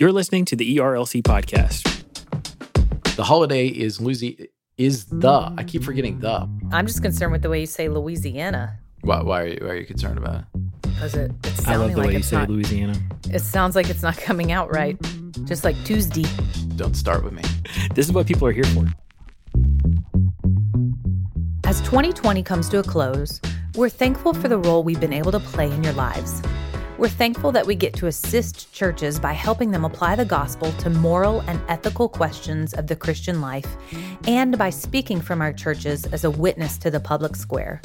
You're listening to the ERLC podcast. The holiday is Lucy is the. I keep forgetting the. I'm just concerned with the way you say Louisiana Why, why, are, you, why are you concerned about it? because it, it's I love the like way you say not. Louisiana. It sounds like it's not coming out right. Just like Tuesday. Don't start with me. This is what people are here for. As 2020 comes to a close, we're thankful for the role we've been able to play in your lives. We're thankful that we get to assist churches by helping them apply the gospel to moral and ethical questions of the Christian life and by speaking from our churches as a witness to the public square.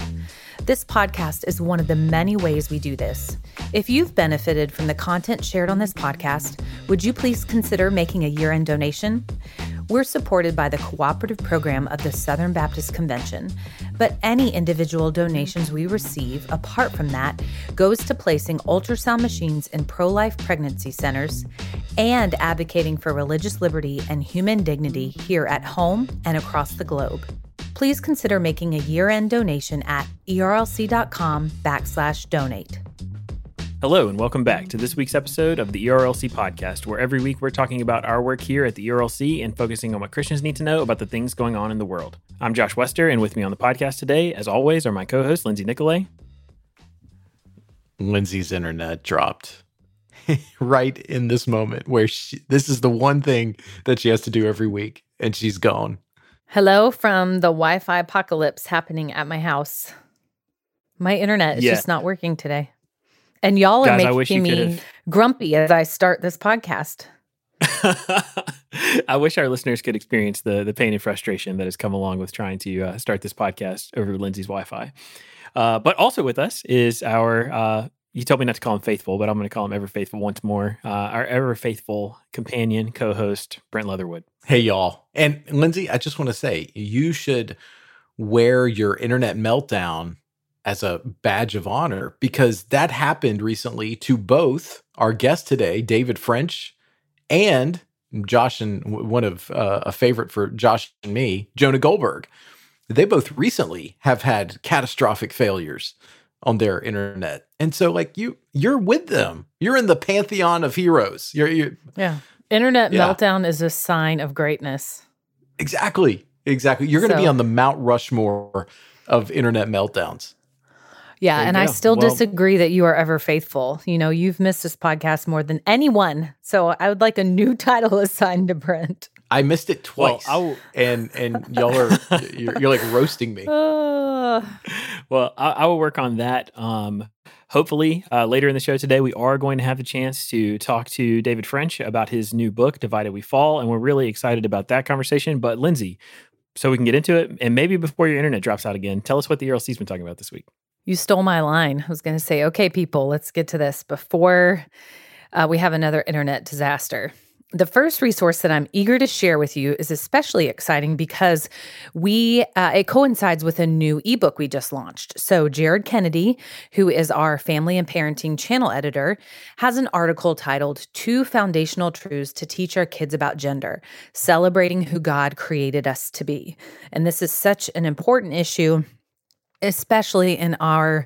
This podcast is one of the many ways we do this. If you've benefited from the content shared on this podcast, would you please consider making a year end donation? We're supported by the cooperative program of the Southern Baptist Convention, but any individual donations we receive apart from that goes to placing ultrasound machines in pro life pregnancy centers and advocating for religious liberty and human dignity here at home and across the globe. Please consider making a year end donation at erlc.com backslash donate. Hello, and welcome back to this week's episode of the ERLC podcast, where every week we're talking about our work here at the ERLC and focusing on what Christians need to know about the things going on in the world. I'm Josh Wester, and with me on the podcast today, as always, are my co host, Lindsay Nicolet. Lindsay's internet dropped right in this moment where she, this is the one thing that she has to do every week, and she's gone. Hello from the Wi Fi apocalypse happening at my house. My internet is Yeah. just not working today. And y'all are Guys, I wish you making me grumpy as I start this podcast. I wish our listeners could experience the the pain and frustration that has come along with trying to uh, start this podcast over Lindsay's Wi-Fi. Uh, but also with us is our. Uh, you told me not to call him faithful, but I'm going to call him ever faithful once more. Uh, our ever faithful companion, co-host Brent Leatherwood. Hey, y'all. And Lindsay, I just want to say you should wear your internet meltdown as a badge of honor because that happened recently to both our guest today, David French, and Josh and one of uh, a favorite for Josh and me, Jonah Goldberg. They both recently have had catastrophic failures on their internet. And so like you you're with them. You're in the pantheon of heroes. You're, you're Yeah. Internet Yeah. meltdown is a sign of greatness. Exactly. Exactly. You're going to be on the Mount Rushmore of internet meltdowns. Yeah. There you And I still Well- disagree that you are ever faithful. You know, you've missed this podcast more than anyone. So I would like a new title assigned to Brent. I missed it twice. I'll- and and y'all are you're, you're like roasting me. Uh, Well, I, I will work on that. Um, hopefully, uh, later in the show today, we are going to have the chance to talk to David French about his new book, Divided We Fall. And we're really excited about that conversation. But, Lindsay, so we can get into it, and maybe before your internet drops out again, tell us what the ERLC's been talking about this week. You stole my line. I was going to say, okay, people, let's get to this before uh, we have another internet disaster. The first resource that I'm eager to share with you is especially exciting because we uh, it coincides with a new ebook we just launched. So Jared Kennedy, who is our family and parenting channel editor, has an article titled Two Foundational Truths to Teach Our Kids About Gender: Celebrating Who God Created Us to Be. And this is such an important issue especially in our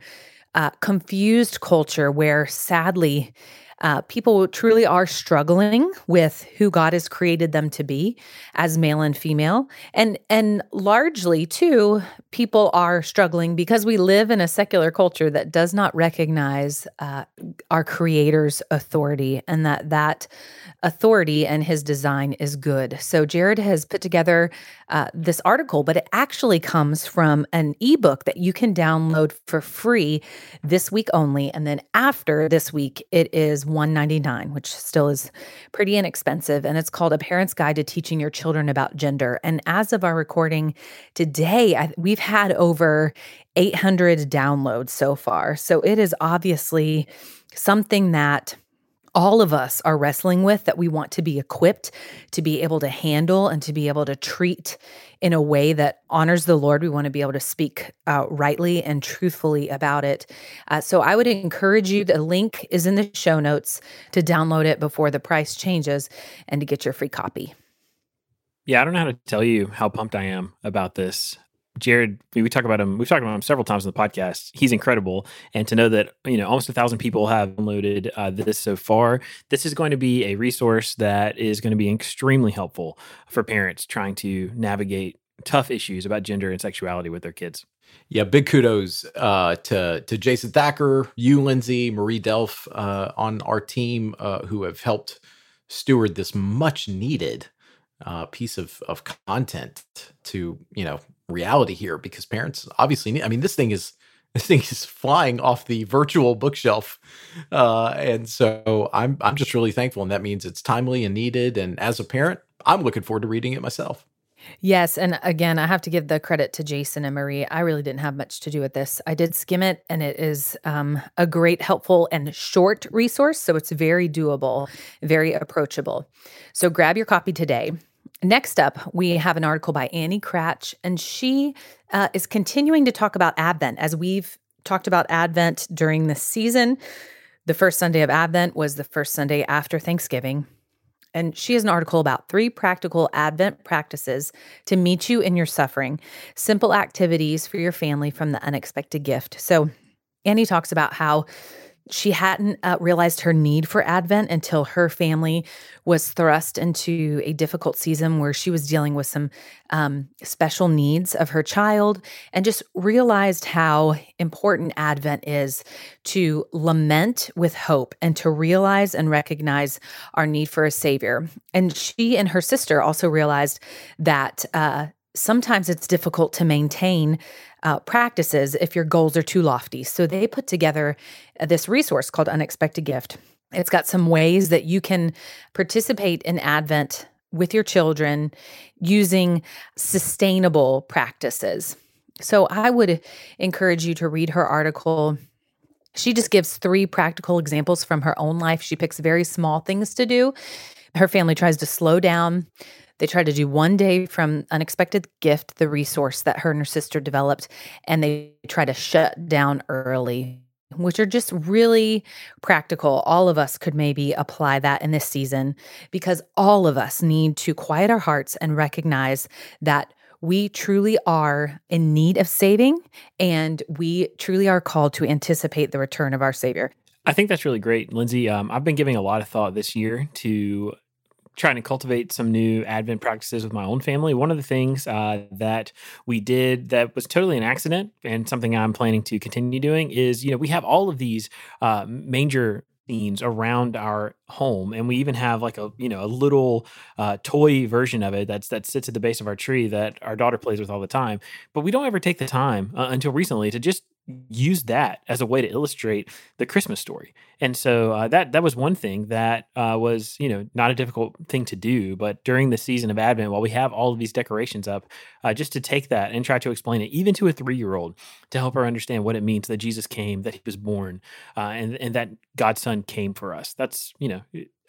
uh, confused culture where sadly uh, people truly are struggling with who God has created them to be as male and female, and and largely too, people are struggling because we live in a secular culture that does not recognize uh, our Creator's authority, and that that authority and His design is good. So Jared has put together uh, this article, but it actually comes from an ebook that you can download for free this week only, and then after this week, it is one ninety nine, which still is pretty inexpensive, and it's called A Parent's Guide to Teaching Your Children About Gender. And as of our recording today, I, we've had over eight hundred downloads so far, so it is obviously something that all of us are wrestling with that we want to be equipped to be able to handle and to be able to treat in a way that honors the Lord. We want to be able to speak uh, rightly and truthfully about it. Uh, so I would encourage you, the link is in the show notes to download it before the price changes and to get your free copy. Yeah, I don't know how to tell you how pumped I am about this Jared, we talk about him. We've talked about him several times in the podcast. He's incredible, and to know that you know almost a thousand people have downloaded uh, this so far, this is going to be a resource that is going to be extremely helpful for parents trying to navigate tough issues about gender and sexuality with their kids. Yeah, big kudos uh, to to Jason Thacker, you, Lindsay, Marie Delph uh, on our team uh, who have helped steward this much needed uh, piece of of content to you know reality here because parents obviously need. I mean, this thing is this thing is flying off the virtual bookshelf, uh, and so I'm I'm just really thankful, and that means it's timely and needed. And as a parent, I'm looking forward to reading it myself. Yes. And again, I have to give the credit to Jason and Marie. I really didn't have much to do with this. I did skim it, and it is um, a great, helpful, and short resource. So it's very doable, very approachable. So grab your copy today. Next up, we have an article by Annie Cratch, and she uh, is continuing to talk about Advent as we've talked about Advent during the season. The first Sunday of Advent was the first Sunday after Thanksgiving. And she has an article about three practical Advent practices to meet you in your suffering, simple activities for your family from the unexpected gift. So, Annie talks about how she hadn't uh, realized her need for Advent until her family was thrust into a difficult season where she was dealing with some um, special needs of her child and just realized how important Advent is to lament with hope and to realize and recognize our need for a Savior. And she and her sister also realized that. Uh, sometimes it's difficult to maintain uh, practices if your goals are too lofty. So they put together uh, this resource called Unexpected Gift. It's got some ways that you can participate in Advent with your children using sustainable practices. So I would encourage you to read her article. She just gives three practical examples from her own life. She picks very small things to do. Her family tries to slow down they tried to do one day from Unexpected Gift, the resource that her and her sister developed, and they try to shut down early, which are just really practical. All of us could maybe apply that in this season because all of us need to quiet our hearts and recognize that we truly are in need of saving and we truly are called to anticipate the return of our Savior. I think that's really great, Lindsay. Um, I've been giving a lot of thought this year to trying to cultivate some new Advent practices with my own family. One of the things uh, that we did that was totally an accident and something I'm planning to continue doing is, you know, we have all of these uh, manger scenes around our home and we even have like a you know a little uh, toy version of it that's that sits at the base of our tree that our daughter plays with all the time but we don't ever take the time uh, until recently to just use that as a way to illustrate the Christmas story. And so uh, that that was one thing that uh, was you know not a difficult thing to do. But during the season of Advent, while we have all of these decorations up, uh, just to take that and try to explain it even to a three year old to help her understand what it means that Jesus came, that He was born, uh, and and that God's Son came for us. That's you know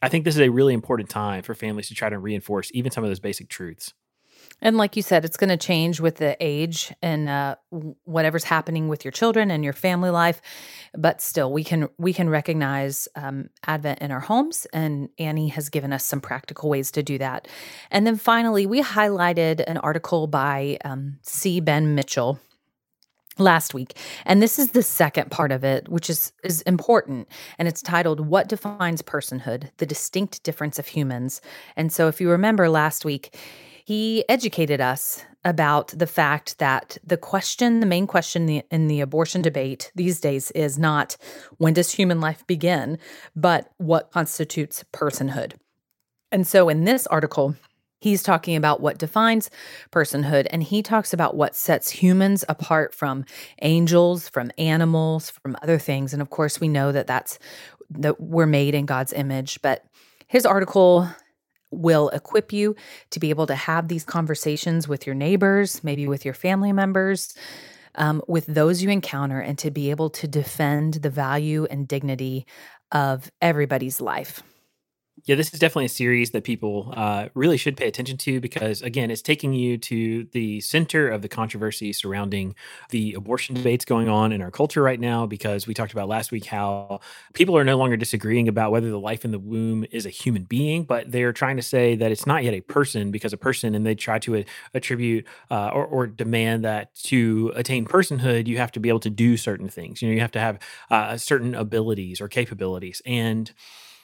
I think this is a really important time for families to try to reinforce even some of those basic truths. And like you said, it's going to change with the age and uh, whatever's happening with your children and your family life. But still, we can we can recognize um, Advent in our homes, and Annie has given us some practical ways to do that. And then finally, we highlighted an article by um, C. Ben Mitchell last week and this is the second part of it which is is important and it's titled what defines personhood the distinct difference of humans and so if you remember last week he educated us about the fact that the question, the main question in the, abortion debate these days is not when does human life begin, but what constitutes personhood. And so in this article, He's talking about what defines personhood, and he talks about what sets humans apart from angels, from animals, from other things. And of course, we know that that's that we're made in God's image. But his article will equip you to be able to have these conversations with your neighbors, maybe with your family members, um, with those you encounter, and to be able to defend the value and dignity of everybody's life. Yeah, this is definitely a series that people uh, really should pay attention to because, again, it's taking you to the center of the controversy surrounding the abortion debates going on in our culture right now. Because we talked about last week how people are no longer disagreeing about whether the life in the womb is a human being, but they're trying to say that it's not yet a person because a person, and they try to attribute uh, or, or, demand that to attain personhood, you have to be able to do certain things. You know, you have to have uh, certain abilities or capabilities. And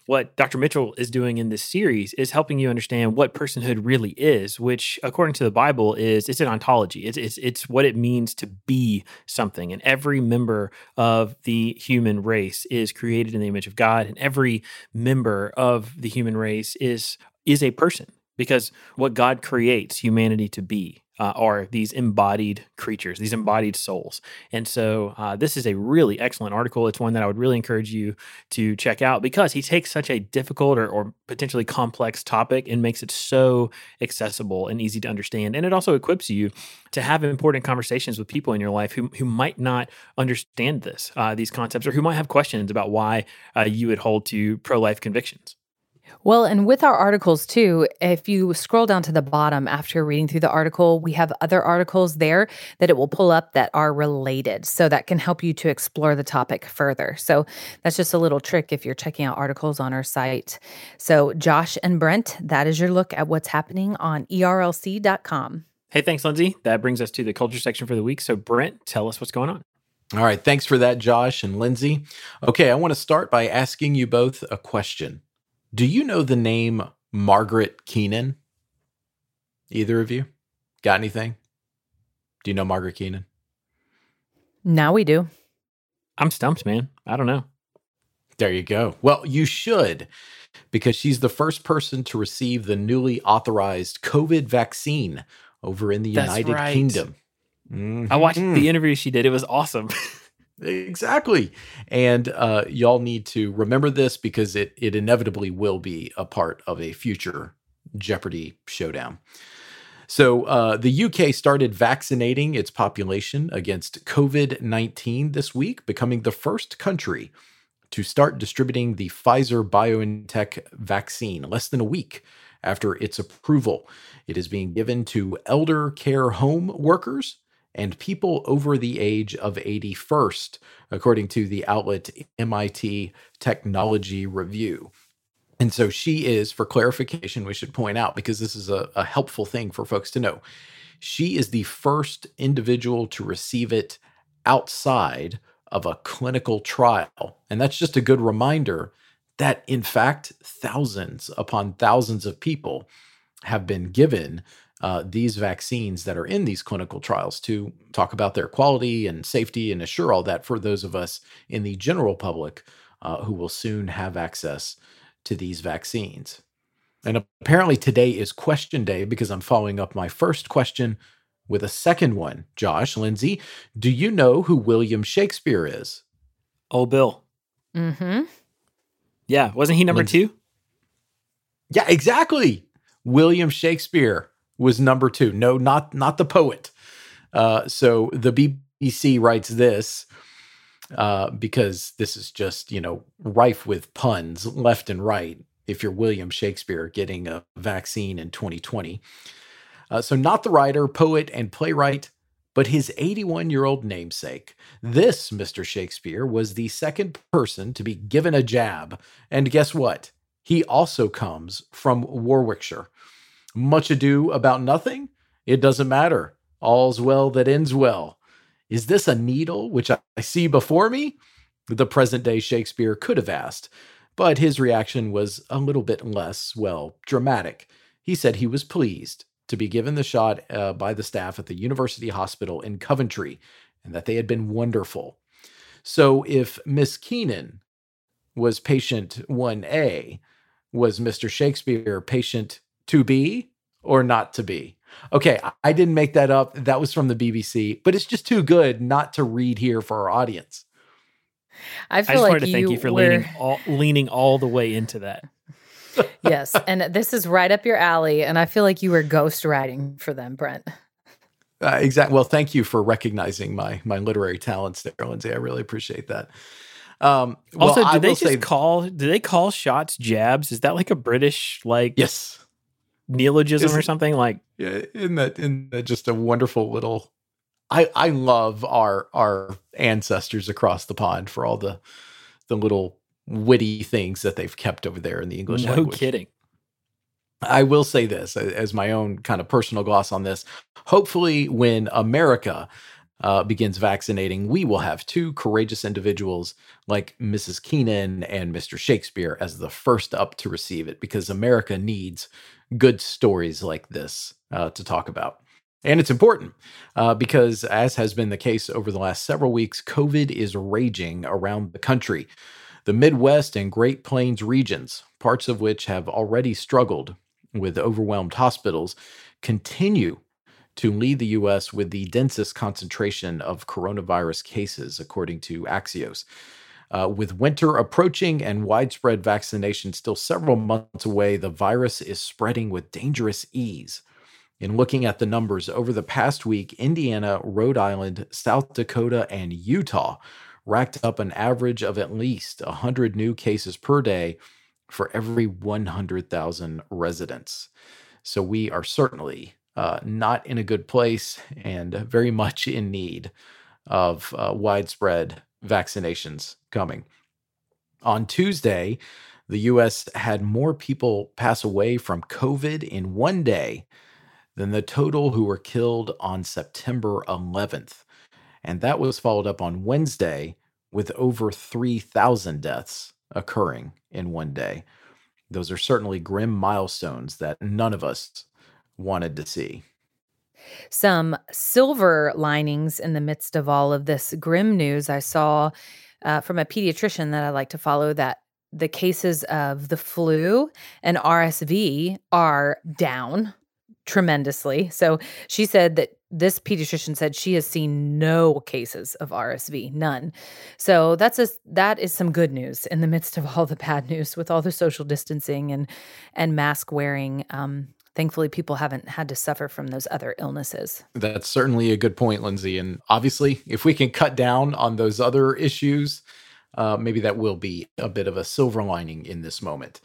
what Dr. Mitchell is doing in this series is helping you understand what personhood really is, which, according to the Bible, is it's an ontology. It's it's it's what it means to be something, and every member of the human race is created in the image of God, and every member of the human race is is a person because what God creates humanity to be uh, are these embodied creatures, these embodied souls. And so uh, this is a really excellent article. It's one that I would really encourage you to check out because he takes such a difficult or, or potentially complex topic and makes it so accessible and easy to understand. And it also equips you to have important conversations with people in your life who, who might not understand this, uh, these concepts, or who might have questions about why uh, you would hold to pro life convictions. Well, and with our articles too, if you scroll down to the bottom after reading through the article, we have other articles there that it will pull up that are related. So that can help you to explore the topic further. So that's just a little trick if you're checking out articles on our site. So, Josh and Brent, that is your look at what's happening on erlc.com. Hey, thanks, Lindsay. That brings us to the culture section for the week. So, Brent, tell us what's going on. All right. Thanks for that, Josh and Lindsay. Okay. I want to start by asking you both a question. Do you know the name Margaret Keenan? Either of you? Got anything? Do you know Margaret Keenan? Now we do. I'm stumped, man. I don't know. There you go. Well, you should, because she's the first person to receive the newly authorized COVID vaccine over in the That's United right. Kingdom. Mm-hmm. I watched the mm-hmm. interview she did. It was awesome. Exactly. And uh, y'all need to remember this because it, it inevitably will be a part of a future Jeopardy showdown. So, uh, the UK started vaccinating its population against COVID 19 this week, becoming the first country to start distributing the Pfizer BioNTech vaccine less than a week after its approval. It is being given to elder care home workers and people over the age of 81st, according to the outlet MIT Technology Review. And so she is, for clarification, we should point out, because this is a, a helpful thing for folks to know, she is the first individual to receive it outside of a clinical trial. And that's just a good reminder that, in fact, thousands upon thousands of people have been given uh, these vaccines that are in these clinical trials to talk about their quality and safety and assure all that for those of us in the general public uh, who will soon have access to these vaccines. And apparently today is question day because I'm following up my first question with a second one. Josh, Lindsay, do you know who William Shakespeare is? Oh, Bill. Mm-hmm. Yeah, wasn't he number Lindsay. two? Yeah, exactly. William Shakespeare was number two. No, not not the poet. Uh, so the BBC writes this uh, because this is just you know rife with puns left and right. If you're William Shakespeare getting a vaccine in 2020, uh, so not the writer, poet, and playwright, but his 81 year old namesake. This Mr. Shakespeare was the second person to be given a jab, and guess what? He also comes from Warwickshire. Much ado about nothing? It doesn't matter. All's well that ends well. Is this a needle which I see before me? The present day Shakespeare could have asked, but his reaction was a little bit less, well, dramatic. He said he was pleased to be given the shot uh, by the staff at the University Hospital in Coventry and that they had been wonderful. So if Miss Keenan was patient 1A, was Mr. Shakespeare patient to be or not to be. Okay, I didn't make that up. That was from the BBC, but it's just too good not to read here for our audience. I feel I just like wanted to thank you for were... leaning all, leaning all the way into that. yes, and this is right up your alley, and I feel like you were ghost writing for them, Brent. Uh, exactly. Well, thank you for recognizing my my literary talents there, Lindsay. I really appreciate that. Um, well, also, do I they just say, call? Do they call shots jabs? Is that like a British like yes, neologism Is or something? Like yeah, isn't that, isn't that just a wonderful little? I I love our our ancestors across the pond for all the the little witty things that they've kept over there in the English no language. kidding. I will say this as my own kind of personal gloss on this. Hopefully, when America uh, begins vaccinating, we will have two courageous individuals like Mrs. Keenan and Mr. Shakespeare as the first up to receive it because America needs good stories like this uh, to talk about. And it's important uh, because, as has been the case over the last several weeks, COVID is raging around the country. The Midwest and Great Plains regions, parts of which have already struggled with overwhelmed hospitals, continue to lead the U.S. with the densest concentration of coronavirus cases, according to Axios. Uh, with winter approaching and widespread vaccination still several months away, the virus is spreading with dangerous ease. In looking at the numbers over the past week, Indiana, Rhode Island, South Dakota, and Utah racked up an average of at least 100 new cases per day for every 100,000 residents. So we are certainly uh, not in a good place and very much in need of uh, widespread vaccinations coming. On Tuesday, the US had more people pass away from COVID in one day than the total who were killed on September 11th. And that was followed up on Wednesday with over 3,000 deaths occurring in one day. Those are certainly grim milestones that none of us wanted to see. Some silver linings in the midst of all of this grim news. I saw uh, from a pediatrician that I like to follow that the cases of the flu and RSV are down tremendously. So she said that this pediatrician said she has seen no cases of RSV, none. So that's a that is some good news in the midst of all the bad news with all the social distancing and and mask wearing. Um, thankfully, people haven't had to suffer from those other illnesses. That's certainly a good point, Lindsay. And obviously, if we can cut down on those other issues, uh, maybe that will be a bit of a silver lining in this moment.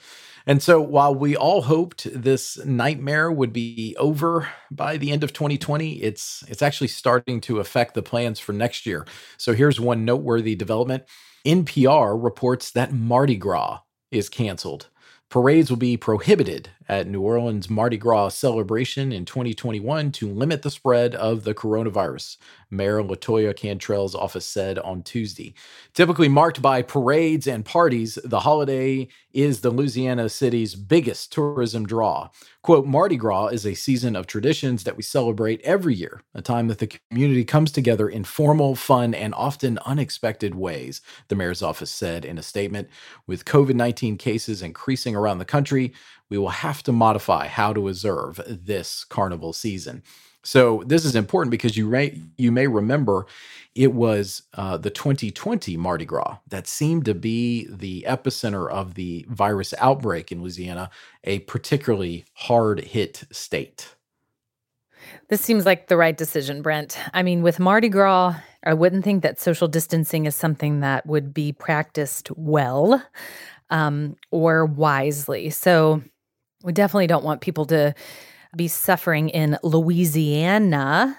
And so, while we all hoped this nightmare would be over by the end of 2020, it's it's actually starting to affect the plans for next year. So, here's one noteworthy development: NPR reports that Mardi Gras is canceled. Parades will be prohibited at New Orleans Mardi Gras celebration in 2021 to limit the spread of the coronavirus, Mayor Latoya Cantrell's office said on Tuesday. Typically marked by parades and parties, the holiday is the Louisiana city's biggest tourism draw. Quote, Mardi Gras is a season of traditions that we celebrate every year, a time that the community comes together in formal, fun, and often unexpected ways, the mayor's office said in a statement. With COVID 19 cases increasing around the country, we will have to modify how to observe this carnival season. So this is important because you may you may remember it was uh, the 2020 Mardi Gras that seemed to be the epicenter of the virus outbreak in Louisiana, a particularly hard hit state. This seems like the right decision, Brent. I mean, with Mardi Gras, I wouldn't think that social distancing is something that would be practiced well um, or wisely. So we definitely don't want people to be suffering in Louisiana,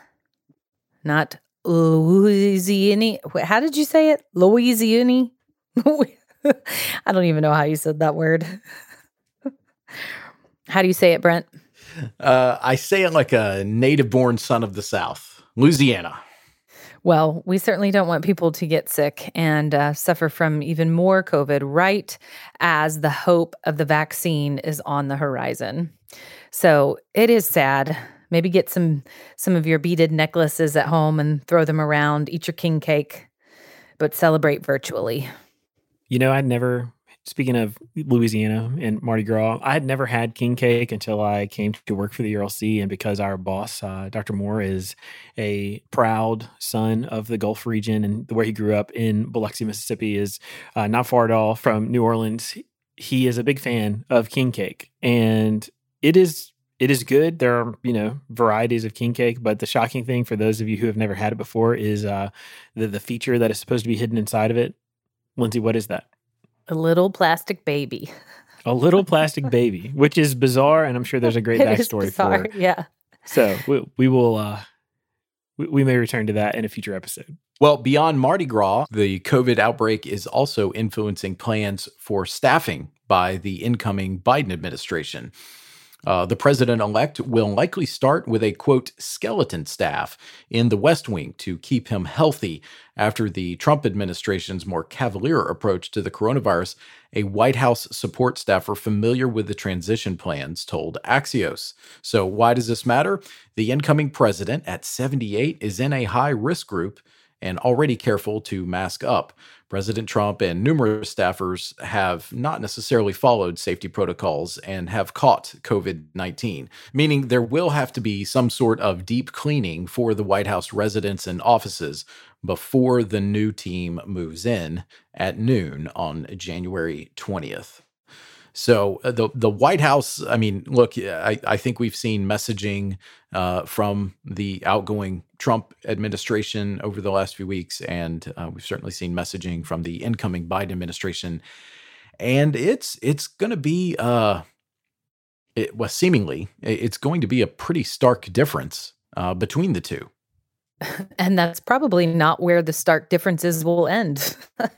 not Louisiana. How did you say it? Louisiana? I don't even know how you said that word. how do you say it, Brent? Uh, I say it like a native born son of the South, Louisiana. Well, we certainly don't want people to get sick and uh, suffer from even more COVID right as the hope of the vaccine is on the horizon. So it is sad. Maybe get some some of your beaded necklaces at home and throw them around. Eat your king cake, but celebrate virtually. You know, I'd never, speaking of Louisiana and Mardi Gras, I had never had king cake until I came to work for the ERLC. And because our boss, uh, Dr. Moore, is a proud son of the Gulf region and the where he grew up in Biloxi, Mississippi, is uh, not far at all from New Orleans. He is a big fan of king cake. And it is. It is good. There are, you know, varieties of king cake, but the shocking thing for those of you who have never had it before is uh, the the feature that is supposed to be hidden inside of it Lindsay, what is that? A little plastic baby. A little plastic baby, which is bizarre, and I'm sure there's a great backstory for it. Yeah. So we, we will uh, we, we may return to that in a future episode. Well, beyond Mardi Gras, the COVID outbreak is also influencing plans for staffing by the incoming Biden administration. Uh, the president elect will likely start with a quote skeleton staff in the West Wing to keep him healthy after the Trump administration's more cavalier approach to the coronavirus. A White House support staffer familiar with the transition plans told Axios. So, why does this matter? The incoming president at 78 is in a high risk group and already careful to mask up. President Trump and numerous staffers have not necessarily followed safety protocols and have caught COVID 19, meaning there will have to be some sort of deep cleaning for the White House residents and offices before the new team moves in at noon on January 20th. So uh, the the White House, I mean, look, I, I think we've seen messaging uh, from the outgoing Trump administration over the last few weeks, and uh, we've certainly seen messaging from the incoming Biden administration, and it's it's going to be, uh, it, well, seemingly, it's going to be a pretty stark difference uh, between the two. And that's probably not where the stark differences will end.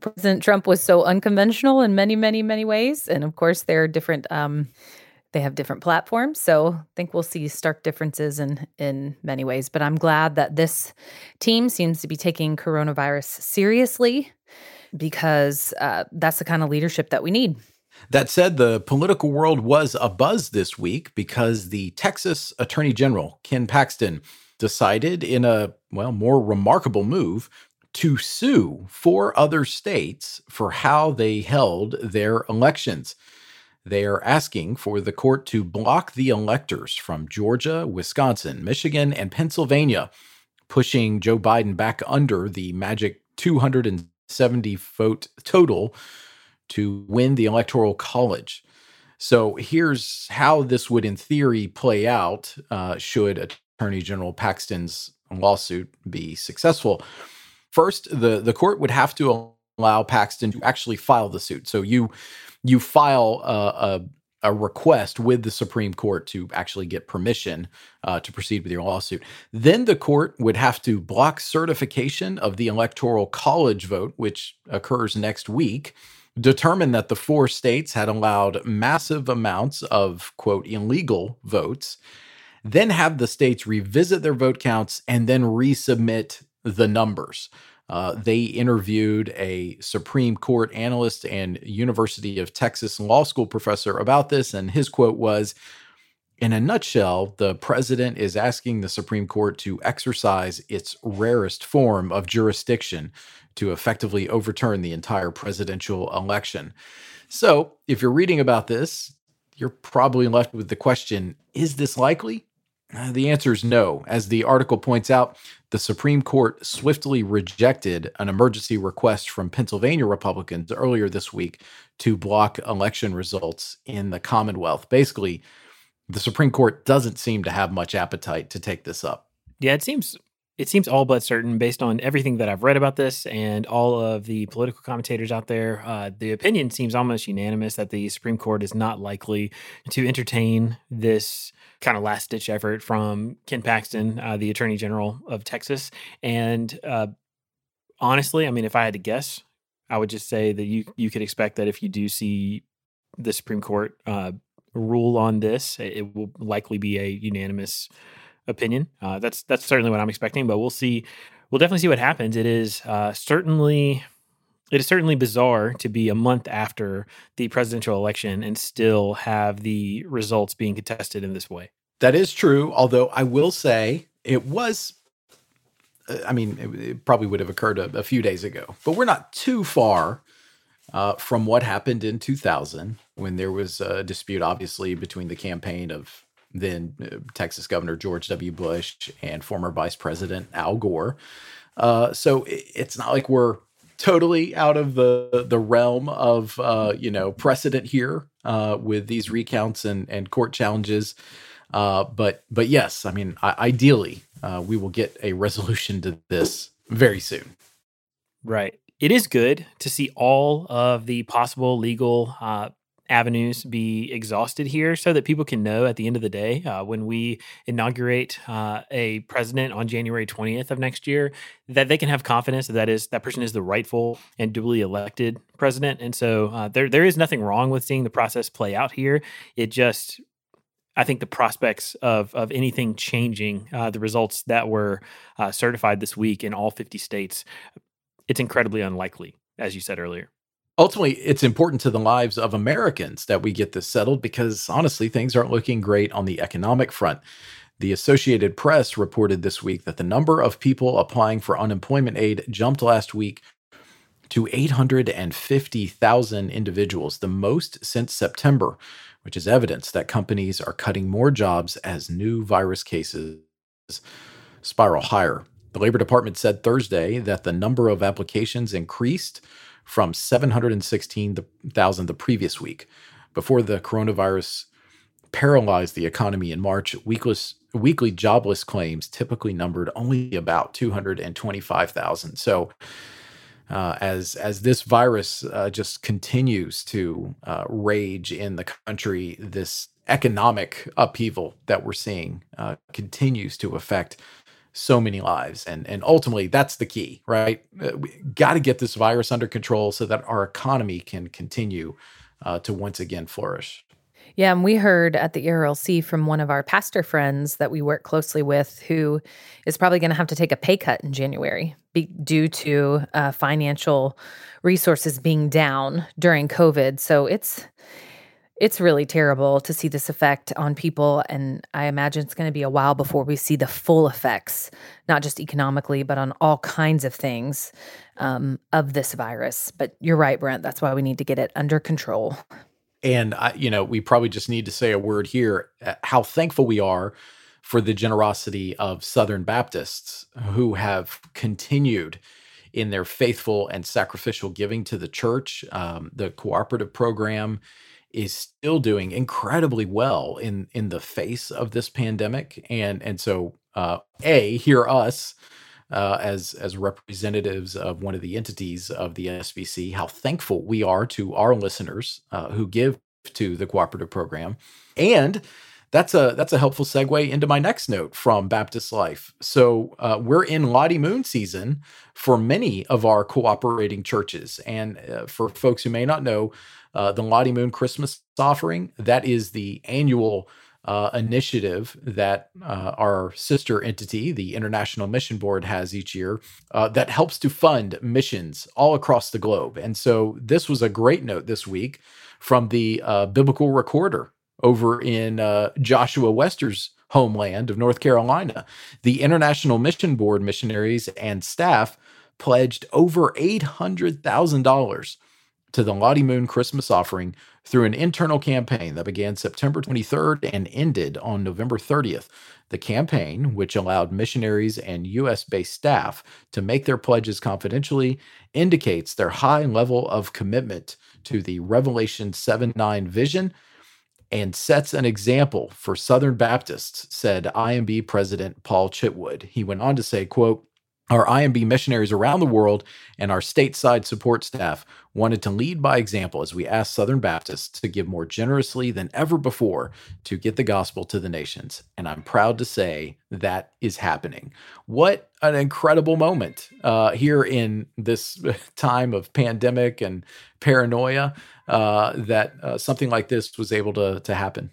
President Trump was so unconventional in many, many, many ways. And of course, there are different, um, they have different platforms. So I think we'll see stark differences in, in many ways. But I'm glad that this team seems to be taking coronavirus seriously because uh, that's the kind of leadership that we need. That said, the political world was abuzz this week because the Texas Attorney General, Ken Paxton, decided in a, well, more remarkable move to sue four other states for how they held their elections. They are asking for the court to block the electors from Georgia, Wisconsin, Michigan, and Pennsylvania, pushing Joe Biden back under the magic 270 vote total to win the Electoral College. So here's how this would, in theory, play out uh, should Attorney General Paxton's lawsuit be successful. First, the the court would have to allow Paxton to actually file the suit. So you you file a, a, a request with the Supreme Court to actually get permission uh, to proceed with your lawsuit. Then the court would have to block certification of the Electoral College vote, which occurs next week. Determine that the four states had allowed massive amounts of quote illegal votes, then have the states revisit their vote counts and then resubmit the numbers. Uh, they interviewed a Supreme Court analyst and University of Texas law school professor about this, and his quote was In a nutshell, the president is asking the Supreme Court to exercise its rarest form of jurisdiction to effectively overturn the entire presidential election. So, if you're reading about this, you're probably left with the question Is this likely? Uh, the answer is no. As the article points out, the Supreme Court swiftly rejected an emergency request from Pennsylvania Republicans earlier this week to block election results in the Commonwealth. Basically, the Supreme Court doesn't seem to have much appetite to take this up. Yeah, it seems it seems all but certain based on everything that I've read about this and all of the political commentators out there. Uh, the opinion seems almost unanimous that the Supreme Court is not likely to entertain this kind of last ditch effort from Ken Paxton, uh, the Attorney General of Texas. And uh, honestly, I mean, if I had to guess, I would just say that you you could expect that if you do see the Supreme Court uh, rule on this, it will likely be a unanimous opinion. Uh, that's that's certainly what I'm expecting, but we'll see. We'll definitely see what happens. It is uh, certainly it is certainly bizarre to be a month after the presidential election and still have the results being contested in this way. That is true. Although I will say it was, uh, I mean, it, it probably would have occurred a, a, few days ago, but we're not too far uh, from what happened in 2000 when there was a dispute, obviously, between the campaign of then uh, Texas Governor George W. Bush and former Vice President Al Gore. Uh, so it, it's not like we're totally out of the the realm of uh, you know precedent here uh, with these recounts and and court challenges. Uh, but but yes, I mean, I, ideally, uh, we will get a resolution to this very soon. Right. it is good to see all of the possible legal uh, avenues be exhausted here so that people can know at the end of the day uh, when we inaugurate uh, a president on january 20th of next year that they can have confidence that that is that person is the rightful and duly elected president. And so uh, there there is nothing wrong with seeing the process play out here. It just I think the prospects of of anything changing uh, the results that were uh, certified this week in all 50 states, it's incredibly unlikely, as you said earlier ultimately it's important to the lives of Americans that we get this settled because honestly, things aren't looking great on the economic front. The Associated Press reported this week that the number of people applying for unemployment aid jumped last week to 850,000 individuals, the most since September, which is evidence that companies are cutting more jobs as new virus cases spiral higher. The Labor Department said Thursday that the number of applications increased from 716,000 the previous week. Before the coronavirus paralyzed the economy in March, weekless, weekly jobless claims typically numbered only about 225,000. So, uh, as as this virus uh, just continues to uh, rage in the country, this economic upheaval that we're seeing uh, continues to affect so many lives and and ultimately that's the key right? Uh, we got to get this virus under control so that our economy can continue uh, to once again flourish. Yeah and we heard at the erlc from one of our pastor friends that we work closely with who is probably going to have to take a pay cut in january be, due to uh, financial resources being down during covid. So it's it's really terrible to see this effect on people. And I imagine it's going to be a while before we see the full effects, not just economically, but on all kinds of things um, of this virus. But you're right, Brent. That's why we need to get it under control. And, I, you know, we probably just need to say a word here uh, how thankful we are for the generosity of Southern Baptists who have continued in their faithful and sacrificial giving to the church, um, the cooperative program is still doing incredibly well in in the face of this pandemic and and so uh, a hear us uh, as as representatives of one of the entities of the SBC how thankful we are to our listeners uh, who give to the cooperative program and that's a that's a helpful segue into my next note from Baptist Life. So uh, we're in Lottie Moon season for many of our cooperating churches, and uh, for folks who may not know, uh, the Lottie Moon Christmas offering. That is the annual uh, initiative that uh, our sister entity, the International Mission Board, has each year uh, that helps to fund missions all across the globe. And so this was a great note this week from the uh, biblical recorder over in uh, Joshua Wester's homeland of North Carolina. The International Mission Board missionaries and staff pledged over $800,000 to the Lottie Moon Christmas offering through an internal campaign that began September 23rd and ended on November 30th. The campaign, which allowed missionaries and U.S. based staff to make their pledges confidentially, indicates their high level of commitment to the Revelation 7 9 vision and sets an example for Southern Baptists, said IMB President Paul Chitwood. He went on to say, quote, our IMB missionaries around the world and our stateside support staff wanted to lead by example as we asked Southern Baptists to give more generously than ever before to get the gospel to the nations. And I'm proud to say that is happening. What an incredible moment uh, here in this time of pandemic and paranoia uh, that uh, something like this was able to, to happen.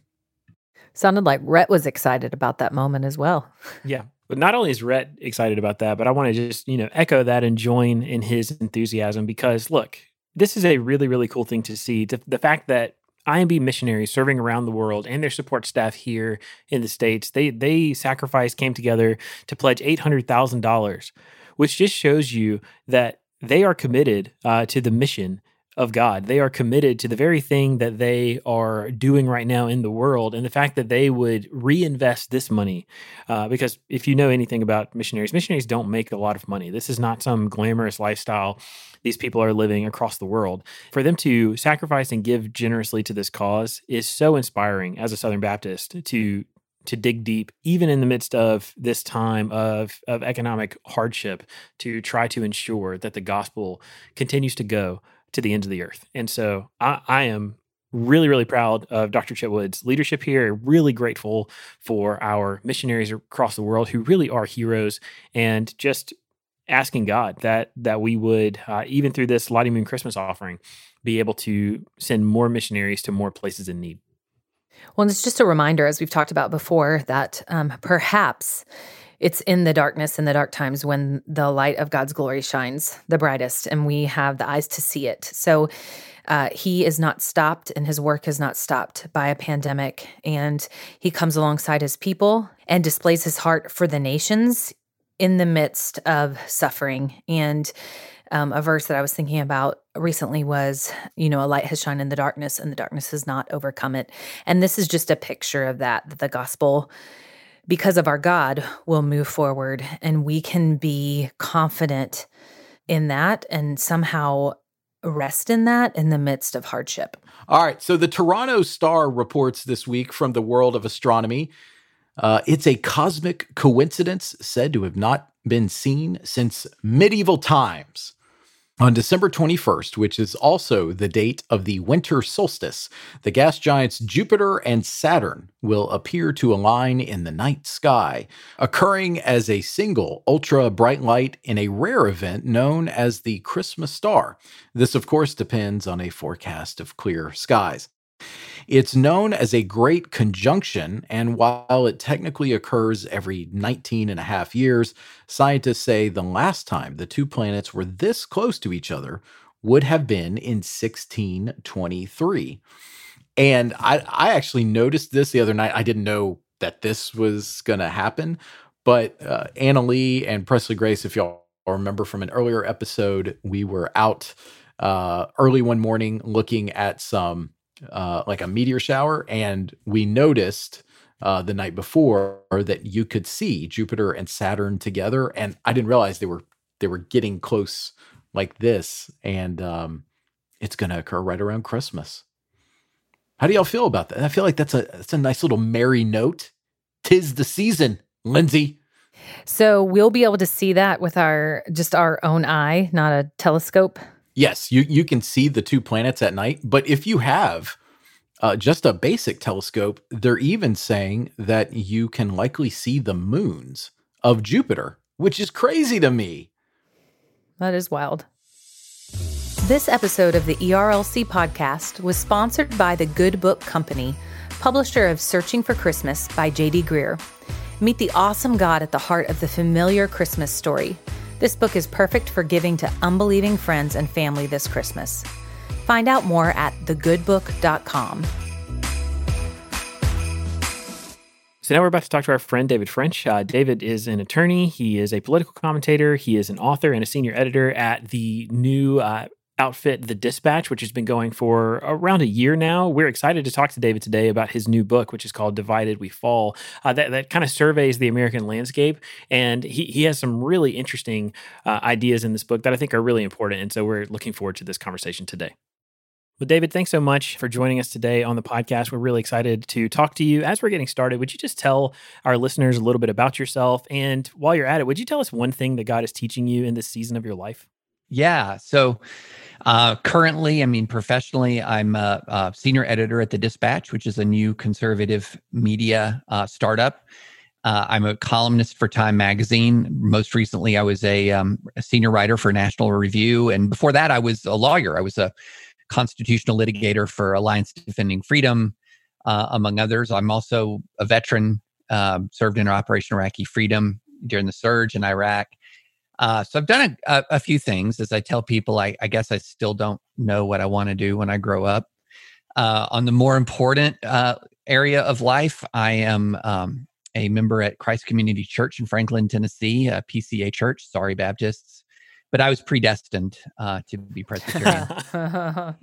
Sounded like Rhett was excited about that moment as well. Yeah. But not only is Rhett excited about that, but I want to just, you know, echo that and join in his enthusiasm because look, this is a really, really cool thing to see. The fact that IMB missionaries serving around the world and their support staff here in the States, they they sacrificed, came together to pledge eight hundred thousand dollars, which just shows you that they are committed uh, to the mission of God. They are committed to the very thing that they are doing right now in the world. And the fact that they would reinvest this money, uh, because if you know anything about missionaries, missionaries don't make a lot of money. This is not some glamorous lifestyle these people are living across the world. For them to sacrifice and give generously to this cause is so inspiring as a Southern Baptist to to dig deep, even in the midst of this time of, of economic hardship, to try to ensure that the gospel continues to go to the ends of the earth. And so I, I am really, really proud of Dr. Chitwood's leadership here. Really grateful for our missionaries across the world who really are heroes and just asking God that that we would uh, even through this Lottie Moon Christmas offering be able to send more missionaries to more places in need. Well, it's just a reminder, as we've talked about before, that um, perhaps it's in the darkness in the dark times when the light of God's glory shines the brightest and we have the eyes to see it. So uh, he is not stopped and his work is not stopped by a pandemic. And he comes alongside his people and displays his heart for the nations in the midst of suffering. And um, a verse that I was thinking about recently was, you know, a light has shined in the darkness and the darkness has not overcome it. And this is just a picture of that, that the gospel, because of our God, will move forward and we can be confident in that and somehow rest in that in the midst of hardship. All right. So the Toronto Star reports this week from the world of astronomy. Uh, it's a cosmic coincidence said to have not been seen since medieval times. On December 21st, which is also the date of the winter solstice, the gas giants Jupiter and Saturn will appear to align in the night sky, occurring as a single ultra bright light in a rare event known as the Christmas star. This, of course, depends on a forecast of clear skies. It's known as a great conjunction, and while it technically occurs every 19 and a half years, scientists say the last time the two planets were this close to each other would have been in 1623. And I, I actually noticed this the other night. I didn't know that this was going to happen, but uh, Anna Lee and Presley Grace, if y'all remember from an earlier episode, we were out uh, early one morning looking at some uh, like a meteor shower, and we noticed uh, the night before that you could see Jupiter and Saturn together, and I didn't realize they were they were getting close like this, and um, it's going to occur right around Christmas. How do y'all feel about that? I feel like that's a that's a nice little merry note. Tis the season, Lindsay. So we'll be able to see that with our just our own eye, not a telescope. Yes, you you can see the two planets at night, but if you have uh, just a basic telescope, they're even saying that you can likely see the moons of Jupiter, which is crazy to me. That is wild. This episode of the ERLC podcast was sponsored by the Good Book Company, publisher of Searching for Christmas by J.D. Greear. Meet the awesome God at the heart of the familiar Christmas story this book is perfect for giving to unbelieving friends and family this Christmas. Find out more at thegoodbook.com. So now we're about to talk to our friend David French. Uh, David is an attorney. He is a political commentator. He is an author and a senior editor at the new uh, outfit, The Dispatch, which has been going for around a year now. We're excited to talk to David today about his new book, which is called Divided We Fall. Uh, that, that kind of surveys the American landscape. And he, he has some really interesting uh, ideas in this book that I think are really important. And so we're looking forward to this conversation today. Well, David, thanks so much for joining us today on the podcast. We're really excited to talk to you. As we're getting started, would you just tell our listeners a little bit about yourself? And while you're at it, would you tell us one thing that God is teaching you in this season of your life? Yeah. So uh, currently, I mean, professionally, I'm a, a, senior editor at the Dispatch, which is a new conservative media uh, startup. Uh, I'm a columnist for Time Magazine. Most recently, I was a, um, a, senior writer for National Review. And before that, I was a lawyer. I was a constitutional litigator for Alliance Defending Freedom, uh, among others. I'm also a veteran, um, served in Operation Iraqi Freedom during the surge in Iraq. Uh, so I've done a, a, a, few things. As I tell people, I, I, guess I still don't know what I want to do when I grow up. Uh, on the more important uh, area of life, I am um, a member at Christ Community Church in Franklin, Tennessee, a PCA church. Sorry, Baptists. But I was predestined uh, to be Presbyterian.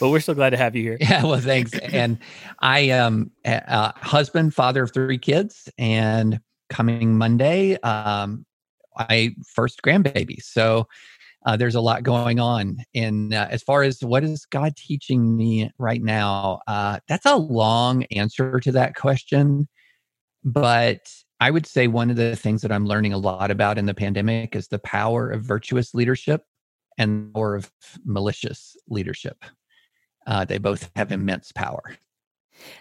well, we're so glad to have you here. Yeah, well, thanks. and I am a husband, father of three kids, and coming Monday, um, my first grandbaby. So uh, there's a lot going on. And uh, as far as what is God teaching me right now, uh, that's a long answer to that question. but I would say one of the things that I'm learning a lot about in the pandemic is the power of virtuous leadership and or of malicious leadership. Uh, they both have immense power.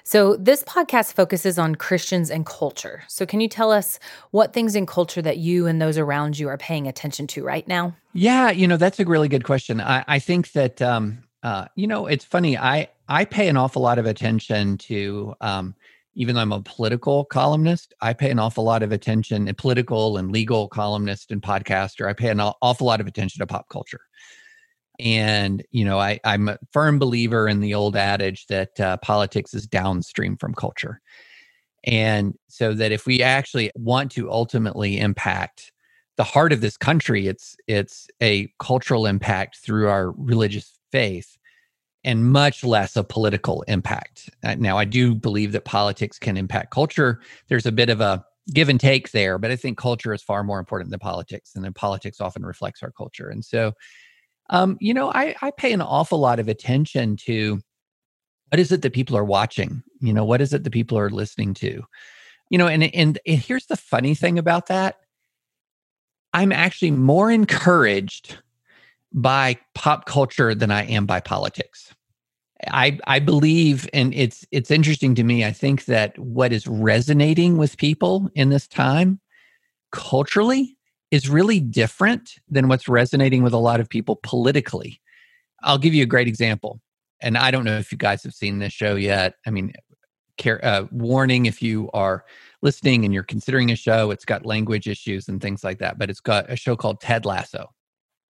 So, this podcast focuses on Christians and culture. So, can you tell us what things in culture that you and those around you are paying attention to right now? Yeah, you know, that's a really good question. I, I think that, um, uh, you know, it's funny. I, I pay an awful lot of attention to um, even though I'm a political columnist, I pay an awful lot of attention, a political and legal columnist and podcaster. I pay an awful lot of attention to pop culture. And, you know, I, I'm a firm believer in the old adage that uh, politics is downstream from culture. And so that if we actually want to ultimately impact the heart of this country, it's it's a cultural impact through our religious faith and much less a political impact. Uh, now, I do believe that politics can impact culture. There's a bit of a give and take there, but I think culture is far more important than politics, and then politics often reflects our culture. And so, um, you know, I, I pay an awful lot of attention to what is it that people are watching. You know, what is it that people are listening to? You know, and and, and here's the funny thing about that. I'm actually more encouraged by pop culture than I am by politics. I I believe and it's it's interesting to me. I think that what is resonating with people in this time culturally is really different than what's resonating with a lot of people politically. I'll give you a great example. And I don't know if you guys have seen this show yet. I mean, care, uh, warning if you are listening and you're considering a show, it's got language issues and things like that, but it's got a show called Ted Lasso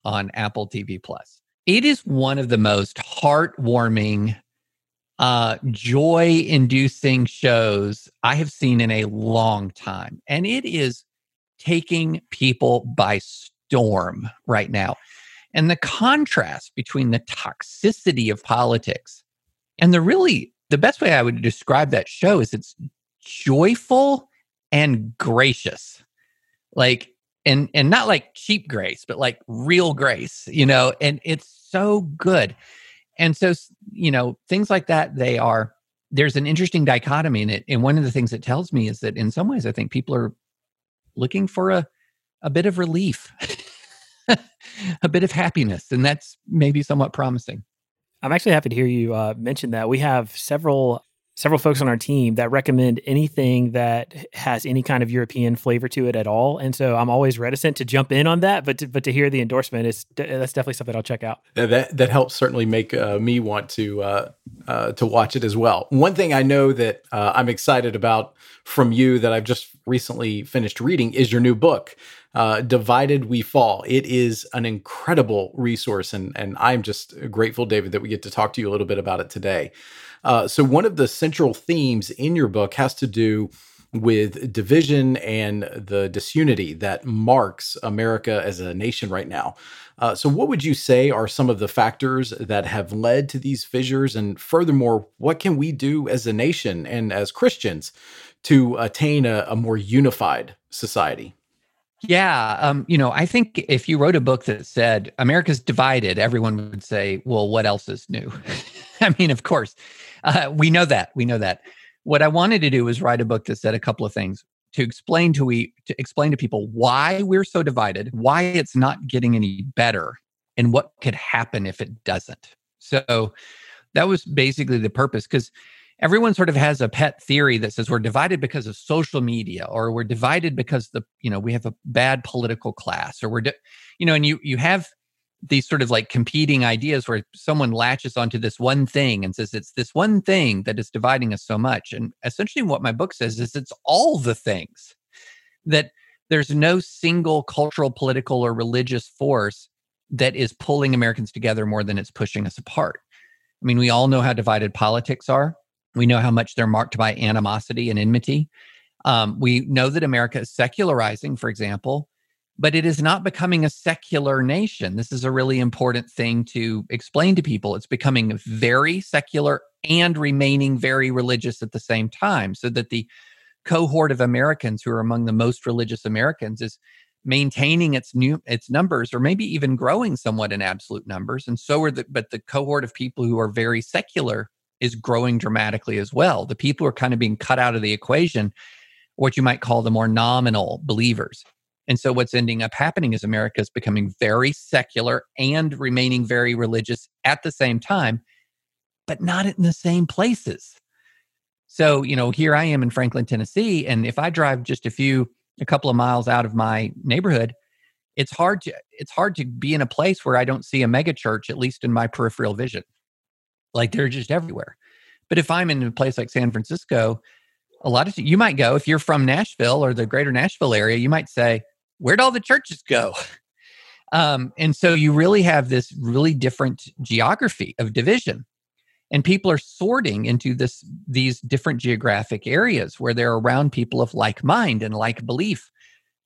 on Apple TV Plus. It is one of the most heartwarming, uh, joy inducing shows I have seen in a long time. And it is taking people by storm right now. And the contrast between the toxicity of politics and the really, the best way I would describe that show is it's joyful and gracious. Like and and not like cheap grace but like real grace you know and it's so good and so you know things like that they are there's an interesting dichotomy in it and one of the things it tells me is that in some ways i think people are looking for a a bit of relief a bit of happiness and that's maybe somewhat promising. I'm actually happy to hear you uh, mention that. We have several several folks on our team that recommend anything that has any kind of European flavor to it at all. And so I'm always reticent to jump in on that, but to, but to hear the endorsement is that's definitely something I'll check out. That that helps certainly make uh, me want to uh, uh, to watch it as well. One thing I know that uh, I'm excited about from you that I've just recently finished reading is your new book. Uh, Divided We Fall. It is an incredible resource, and and I'm just grateful, David, that we get to talk to you a little bit about it today. Uh, so, one of the central themes in your book has to do with division and the disunity that marks America as a nation right now. Uh, so, what would you say are some of the factors that have led to these fissures? And furthermore, what can we do as a nation and as Christians to attain a, a more unified society? Yeah, um, you know, I think if you wrote a book that said America's divided, everyone would say, "Well, what else is new?" I mean, of course, uh, we know that. We know that. What I wanted to do was write a book that said a couple of things to explain to we to explain to people why we're so divided, why it's not getting any better, and what could happen if it doesn't. So that was basically the purpose because everyone sort of has a pet theory that says we're divided because of social media or we're divided because the you know we have a bad political class or we're di- you know and you you have these sort of like competing ideas where someone latches onto this one thing and says it's this one thing that is dividing us so much. And essentially what my book says is it's all the things that there's no single cultural political or religious force that is pulling americans together more than it's pushing us apart. I mean we all know how divided politics are. We know how much they're marked by animosity and enmity. Um, we know that america is secularizing for example but it is not becoming a secular nation. This is a really important thing to explain to people. It's becoming very secular and remaining very religious at the same time, so that the cohort of Americans who are among the most religious Americans is maintaining its new its numbers or maybe even growing somewhat in absolute numbers and so are the but the cohort of people who are very secular is growing dramatically as well the people who are kind of being cut out of the equation what you might call the more nominal believers. And so what's ending up happening is America is becoming very secular and remaining very religious at the same time, but not in the same places. So, you know, here I am in Franklin, Tennessee, and if I drive just a few a couple of miles out of my neighborhood, it's hard to it's hard to be in a place where I don't see a megachurch at least in my peripheral vision. Like they're just everywhere. But if I'm in a place like San Francisco, a lot of you might go if you're from Nashville or the greater Nashville area, you might say, where'd all the churches go? Um, and so you really have this really different geography of division. And people are sorting into this these different geographic areas where they're around people of like mind and like belief.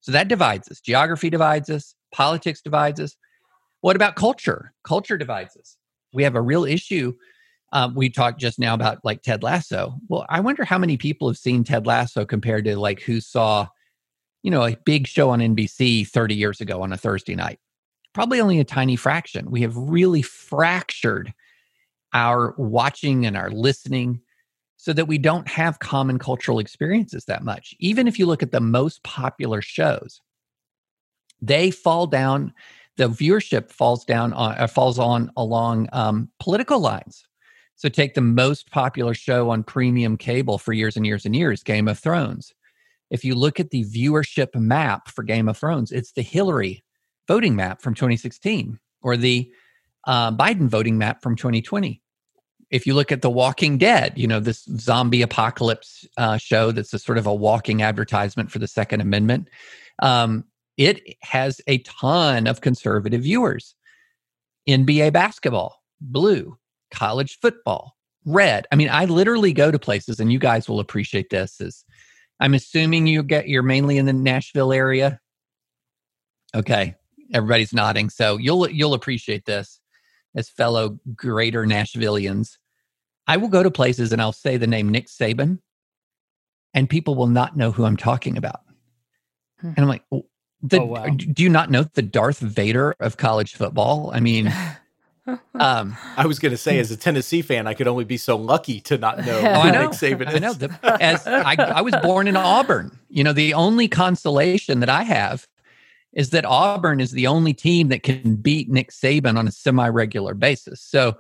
So that divides us. Geography divides us, politics divides us. What about culture? Culture divides us. We have a real issue. Um, we talked just now about like Ted Lasso. Well, I wonder how many people have seen Ted Lasso compared to like who saw you know, a big show on NBC 30 years ago on a Thursday night. Probably only a tiny fraction. We have really fractured our watching and our listening so that we don't have common cultural experiences that much. Even if you look at the most popular shows, they fall down, the viewership falls down on, uh, falls on along um, political lines. So take the most popular show on premium cable for years and years and years, Game of Thrones if you look at the viewership map for Game of Thrones, it's the Hillary voting map from 2016 or the uh, Biden voting map from 2020. If you look at The Walking Dead, you know, this zombie apocalypse uh, show that's a sort of a walking advertisement for the Second Amendment, um, it has a ton of conservative viewers. NBA basketball, blue, college football, red. I mean, I literally go to places, and you guys will appreciate this, is I'm assuming you get you're mainly in the Nashville area. Okay, everybody's nodding, so you'll you'll appreciate this as fellow greater Nashvillians. I will go to places and I'll say the name Nick Saban, and people will not know who I'm talking about. Hmm. And I'm like, the, oh, wow. do you not know the Darth Vader of college football? I mean, Um, I was going to say, as a Tennessee fan, I could only be so lucky to not know. Oh, I know. Nick Saban is. I know. The, as I, I was born in Auburn. You know, the only consolation that I have is that Auburn is the only team that can beat Nick Saban on a semi-regular basis. So,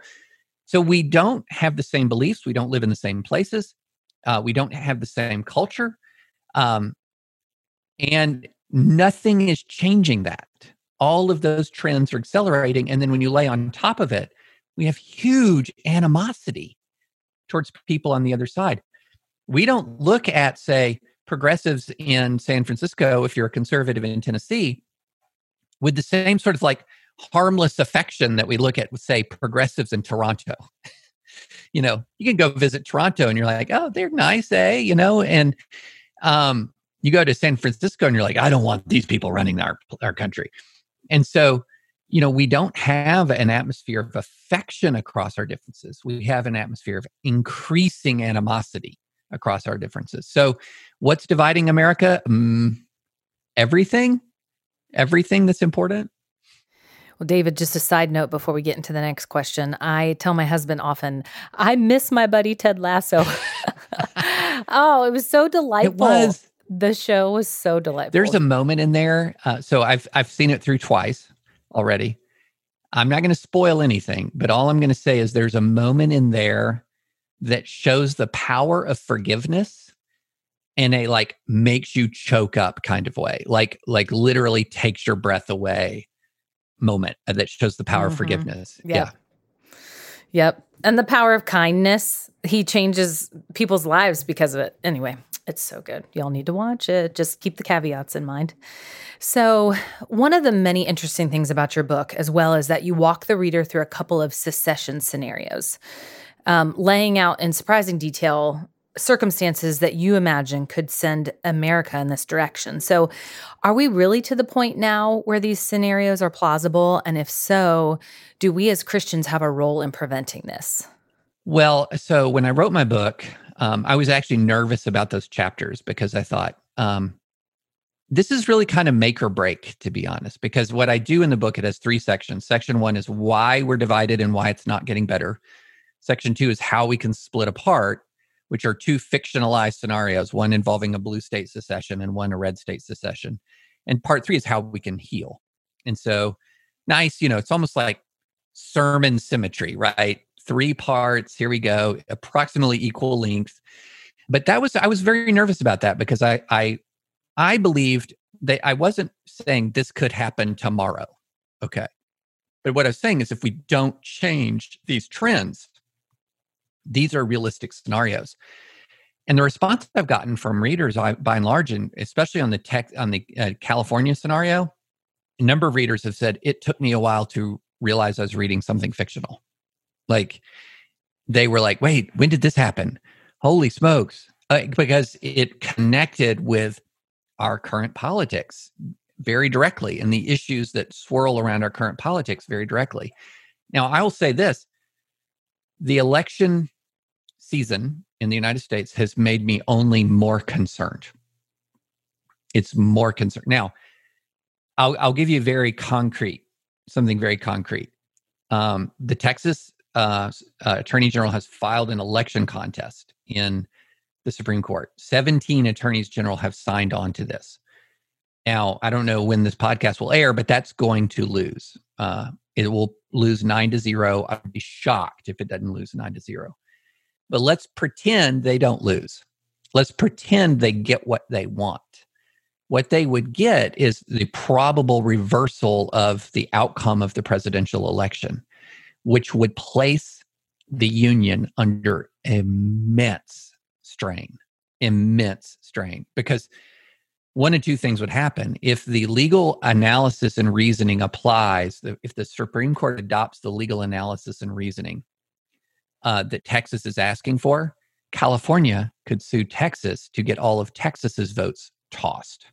so we don't have the same beliefs. We don't live in the same places. Uh, we don't have the same culture, um, and nothing is changing that all of those trends are accelerating. And then when you lay on top of it, we have huge animosity towards people on the other side. We don't look at, say, progressives in San Francisco, if you're a conservative in Tennessee, with the same sort of like harmless affection that we look at say, progressives in Toronto. you know, you can go visit Toronto and you're like, oh, they're nice, eh? You know, and um, you go to San Francisco and you're like, I don't want these people running our our country. And so, you know, we don't have an atmosphere of affection across our differences. We have an atmosphere of increasing animosity across our differences. So, what's dividing America? Um, everything, everything that's important. Well, David, just a side note before we get into the next question. I tell my husband often, I miss my buddy Ted Lasso. oh, it was so delightful. It was. The show was so delightful. There's a moment in there. Uh, so I've I've seen it through twice already. I'm not going to spoil anything, but all I'm going to say is there's a moment in there that shows the power of forgiveness in a like makes you choke up kind of way, like like literally takes your breath away moment that shows the power mm-hmm. of forgiveness. Yep. Yeah. Yep. And the power of kindness. He changes people's lives because of it. Anyway, it's so good. Y'all need to watch it. Just keep the caveats in mind. So, one of the many interesting things about your book, as well, is that you walk the reader through a couple of secession scenarios, um, laying out in surprising detail circumstances that you imagine could send America in this direction. So, are we really to the point now where these scenarios are plausible? And if so, do we as Christians have a role in preventing this? Well, so when I wrote my book, um, I was actually nervous about those chapters because I thought um, this is really kind of make or break, to be honest. Because what I do in the book, it has three sections. Section one is why we're divided and why it's not getting better. Section two is how we can split apart. which are two fictionalized scenarios, one involving a blue state secession and one a red state secession. And part three is how we can heal. And so, nice, you know, it's almost like sermon symmetry, right? Three parts, here we go, approximately equal length. But that was, I was very nervous about that because I, I, I believed that I wasn't saying this could happen tomorrow. Okay. But what I was saying is if we don't change these trends, these are realistic scenarios. And the response I've gotten from readers, by and large, and especially on the tech on the uh, California scenario, a number of readers have said it took me a while to realize I was reading something fictional. Like they were like, "Wait, when did this happen? Holy smokes!" Uh, because it connected with our current politics very directly and the issues that swirl around our current politics very directly. Now, I will say this: the election season in the United States has made me only more concerned. It's more concerned. Now, I'll, I'll give you very concrete, something very concrete. Um, the Texas uh, uh, Attorney General has filed an election contest in the Supreme Court. 17 attorneys general have signed on to this. Now, I don't know when this podcast will air, but that's going to lose. Uh, it will lose nine to zero. I'd be shocked if it doesn't lose nine to zero. But let's pretend they don't lose. Let's pretend they get what they want. What they would get is the probable reversal of the outcome of the presidential election, which would place the union under immense strain, immense strain. Because one of two things would happen. If the legal analysis and reasoning applies, if the Supreme Court adopts the legal analysis and reasoning, uh, that Texas is asking for, California could sue Texas to get all of Texas's votes tossed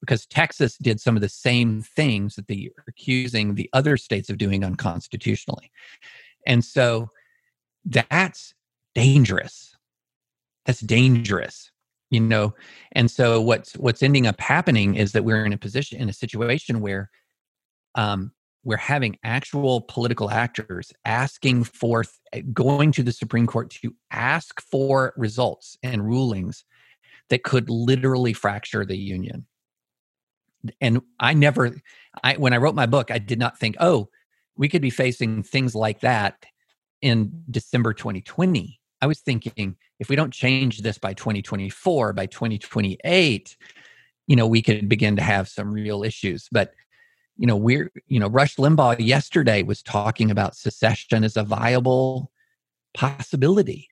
because Texas did some of the same things that they are accusing the other states of doing unconstitutionally. And so that's dangerous. That's dangerous. You know, and so what's what's ending up happening is that we're in a position in a situation where um, we're having actual political actors asking for eh, going to the Supreme Court to ask for results and rulings that could literally fracture the union. And I never, I when I wrote my book, I did not think, oh, we could be facing things like that in December 2020. I was thinking if we don't change this by 2024, by 2028, you know, we could begin to have some real issues. But you know, we're, you know, Rush Limbaugh yesterday was talking about secession as a viable possibility.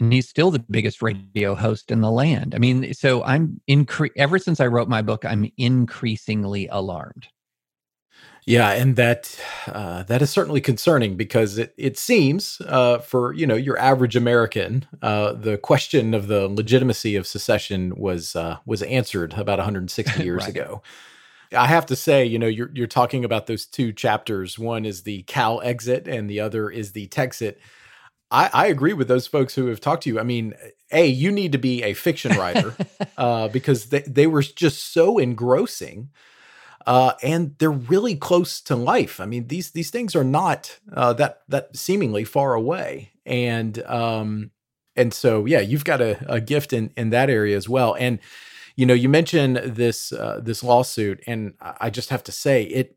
And he's still the biggest radio host in the land. I mean, so I'm incre- ever since I wrote my book, I'm increasingly alarmed. Yeah, and that uh, that is certainly concerning because it it seems uh, for you know your average American, uh, the question of the legitimacy of secession was uh, was answered about 160 years right. ago. I have to say, you know, you're you're talking about those two chapters. One is the Calexit, and the other is the Texit. I, I agree with those folks who have talked to you. I mean, a you need to be a fiction writer uh, because they they were just so engrossing. Uh, and they're really close to life. I mean, these these things are not uh, that that seemingly far away, and um, and so yeah, you've got a, a gift in in that area as well. And you know, you mentioned this uh, this lawsuit, and I just have to say it, it.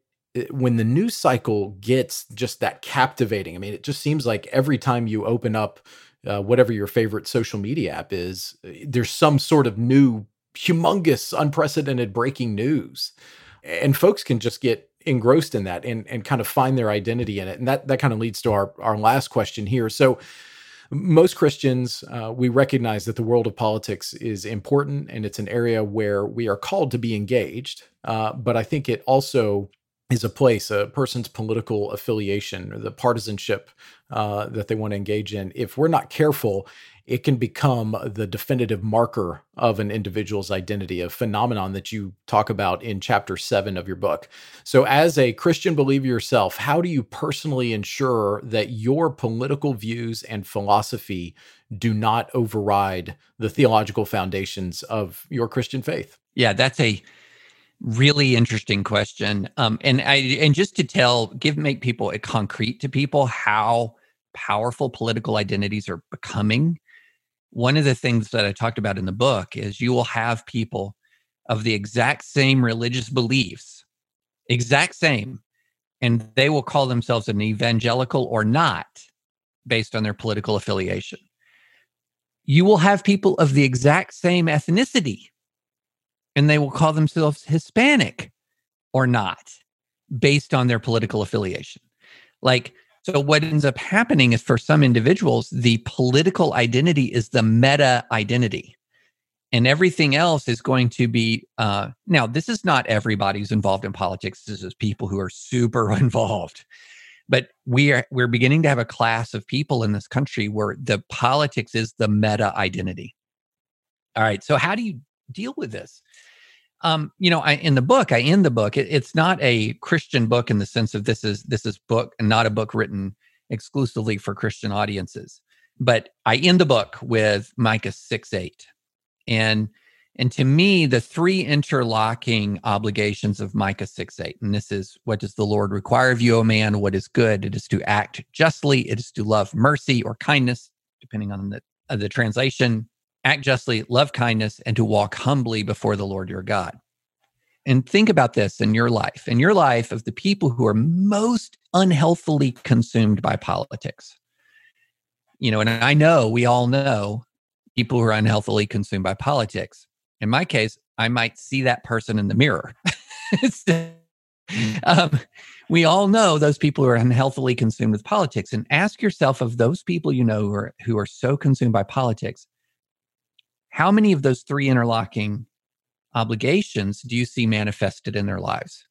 When the news cycle gets just that captivating, I mean, it just seems like every time you open up uh, whatever your favorite social media app is, uh, there's some sort of new, humongous, unprecedented breaking news, and folks can just get engrossed in that and and kind of find their identity in it. And that that kind of leads to our our last question here. So most Christians, uh, we recognize that the world of politics is important and it's an area where we are called to be engaged. Uh, but I think it also is a place, a person's political affiliation or the partisanship uh, that they want to engage in. If we're not careful, it can become the definitive marker of an individual's identity, a phenomenon that you talk about in chapter seven of your book. So, as a Christian believer yourself, how do you personally ensure that your political views and philosophy do not override the theological foundations of your Christian faith? Yeah, that's a really interesting question. Um, and I and just to tell, give make people a concrete to people how powerful political identities are becoming one of the things that I talked about in the book is you will have people of the exact same religious beliefs, exact same, and they will call themselves an evangelical or not based on their political affiliation. You will have people of the exact same ethnicity, and they will call themselves Hispanic or not based on their political affiliation. Like, so what ends up happening is for some individuals, the political identity is the meta identity. And everything else is going to be uh, now. This is not everybody who's involved in politics. This is people who are super involved, but we are we're beginning to have a class of people in this country where the politics is the meta identity. All right. So how do you deal with this? Um, you know, I, in the book, I end the book. It, it's not a Christian book in the sense of this is this is book and not a book written exclusively for Christian audiences. But I end the book with Micah six eight, and and to me, the three interlocking obligations of Micah six eight, and this is what does the Lord require of you, O man? What is good? It is to act justly. It is to love mercy or kindness, depending on the uh, the translation act justly, love kindness, and to walk humbly before the Lord your God. And think about this in your life, in your life of the people who are most unhealthily consumed by politics. You know, and I know we all know people who are unhealthily consumed by politics. In my case, I might see that person in the mirror. um, we all know those people who are unhealthily consumed with politics. And ask yourself of those people you know who are, who are so consumed by politics, how many of those three interlocking obligations do you see manifested in their lives?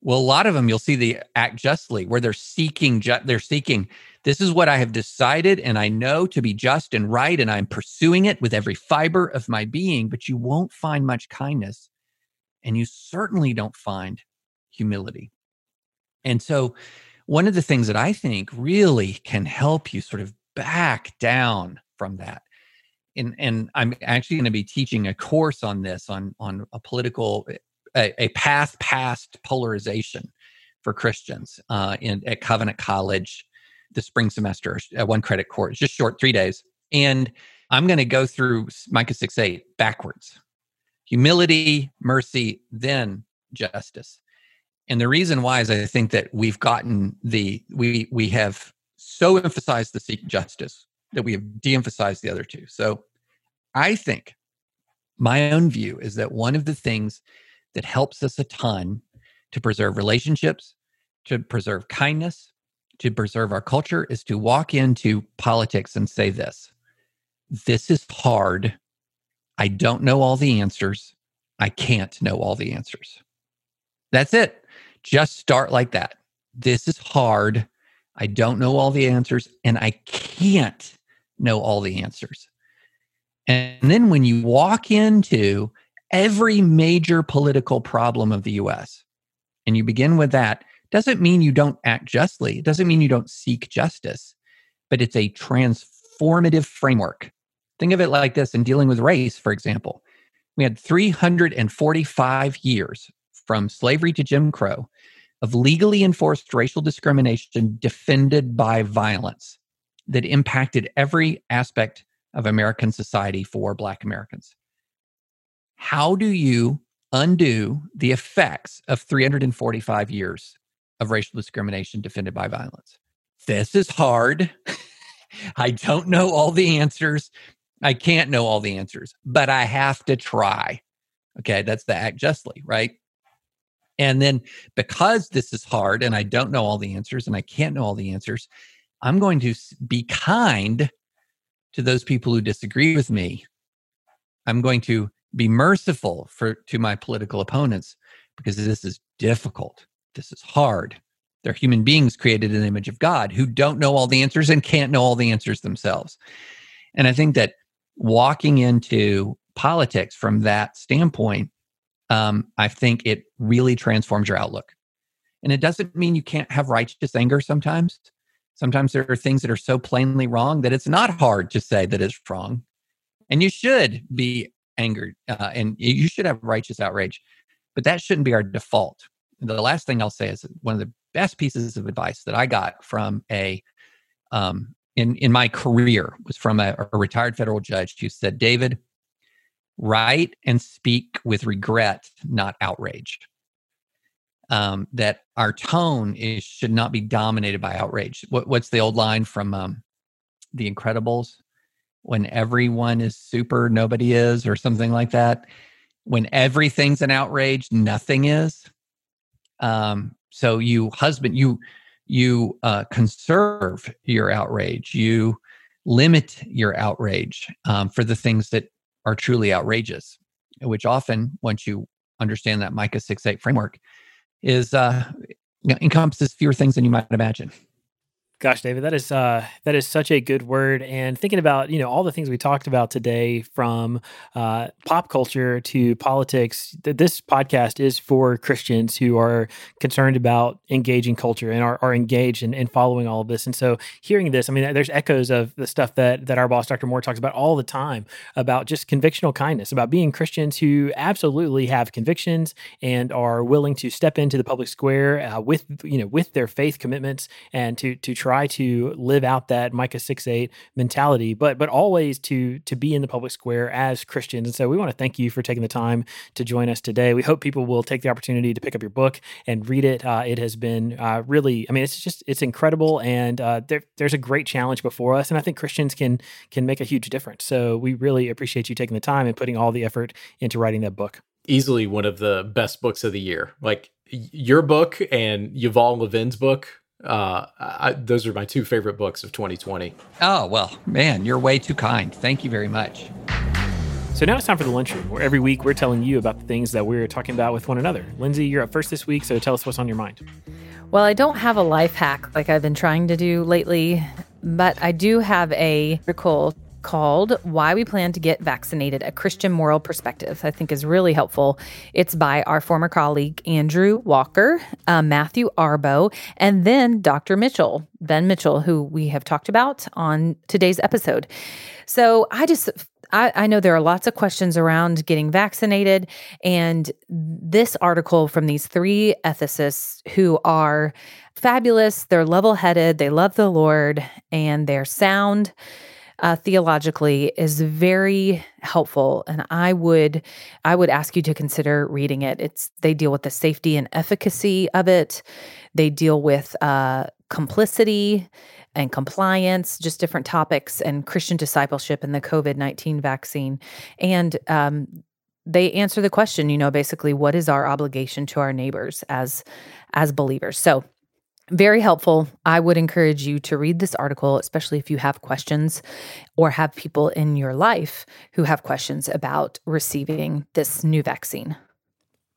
Well, a lot of them you'll see the act justly, where they're seeking, ju- they're seeking, this is what I have decided and I know to be just and right, and I'm pursuing it with every fiber of my being, but you won't find much kindness. And you certainly don't find humility. And so, one of the things that I think really can help you sort of back down from that and and I'm actually going to be teaching a course on this on on a political a, a path past polarization for Christians uh, in at Covenant College the spring semester, a one credit course, just short three days, and I'm going to go through Micah six eight backwards: humility, mercy, then justice. And the reason why is I think that we've gotten the we we have so emphasized the seek justice that we have de-emphasized the other two. So I think my own view is that one of the things that helps us a ton to preserve relationships, to preserve kindness, to preserve our culture is to walk into politics and say this this is hard. I don't know all the answers. I can't know all the answers. That's it. Just start like that. This is hard. I don't know all the answers and I can't know all the answers. And then when you walk into every major political problem of the US and you begin with that, doesn't mean you don't act justly. It doesn't mean you don't seek justice, but it's a transformative framework. Think of it like this in dealing with race, for example. We had 345 years from slavery to Jim Crow of legally enforced racial discrimination defended by violence that impacted every aspect of American society for Black Americans. How do you undo the effects of 345 years of racial discrimination defended by violence? This is hard. I don't know all the answers. I can't know all the answers, but I have to try. Okay, that's the act justly, right? And then because this is hard and I don't know all the answers and I can't know all the answers, I'm going to be kind to those people who disagree with me. I'm going to be merciful for to my political opponents because this is difficult. This is hard. They're human beings created in the image of God who don't know all the answers and can't know all the answers themselves. And I think that walking into politics from that standpoint, um, I think it really transforms your outlook. And it doesn't mean you can't have righteous anger sometimes. Sometimes there are things that are so plainly wrong that it's not hard to say that it's wrong. And you should be angered uh, and you should have righteous outrage, but that shouldn't be our default. The last thing I'll say is one of the best pieces of advice that I got from a um, in in my career was from a, a retired federal judge who said, "David, write and speak with regret, not outrage." Um, that our tone is should not be dominated by outrage. What, what's the old line from um, The Incredibles? When everyone is super, nobody is, or something like that. When everything's an outrage, nothing is. Um, so you husband, you you uh, conserve your outrage. You limit your outrage um, for the things that are truly outrageous, which often, once you understand that Micah 6 8 framework, is uh, encompasses fewer things than you might imagine. Gosh, David, that is uh, that is such a good word. And thinking about you know all the things we talked about today, from uh, pop culture to politics, that this podcast is for Christians who are concerned about engaging culture and are, are engaged in, in following all of this. And so, hearing this, I mean, there's echoes of the stuff that that our boss, Dr. Moore, talks about all the time about just convictional kindness, about being Christians who absolutely have convictions and are willing to step into the public square uh, with you know with their faith commitments and to to try try to live out that Micah 6 8 mentality, but but always to to be in the public square as Christians. And so we want to thank you for taking the time to join us today. We hope people will take the opportunity to pick up your book and read it. Uh, it has been uh, really, I mean, it's just it's incredible, and uh, there, there's a great challenge before us, and I think Christians can can make a huge difference. So we really appreciate you taking the time and putting all the effort into writing that book. Easily one of the best books of the year. Like your book and Yuval Levin's book uh, I, those are my two favorite books of 2020. Oh, well, man, you're way too kind. Thank you very much. So now it's time for the lunchroom, where every week we're telling you about the things that we're talking about with one another. Lindsay, you're up first this week, so tell us what's on your mind. Well, I don't have a life hack like I've been trying to do lately, but I do have a article called Why We Plan to Get Vaccinated A Christian Moral Perspective, I think is really helpful. It's by our former colleague Andrew Walker, uh, Matthew Arbo, and then Dr. Mitchell, Ben Mitchell, who we have talked about on today's episode. So I just I, I, know there are lots of questions around getting vaccinated. And this article from these three ethicists who are fabulous, they're level headed, they love the Lord, and they're sound uh, theologically is very helpful. And i would i would ask you to consider reading it. It's they deal with the safety and efficacy of it. They deal with uh, complicity and compliance just different topics and christian discipleship and the covid-19 vaccine. And um, they answer the question you know basically what is our obligation to our neighbors as as believers? So very helpful. I would encourage you to read this article, especially if you have questions or have people in your life who have questions about receiving this new vaccine.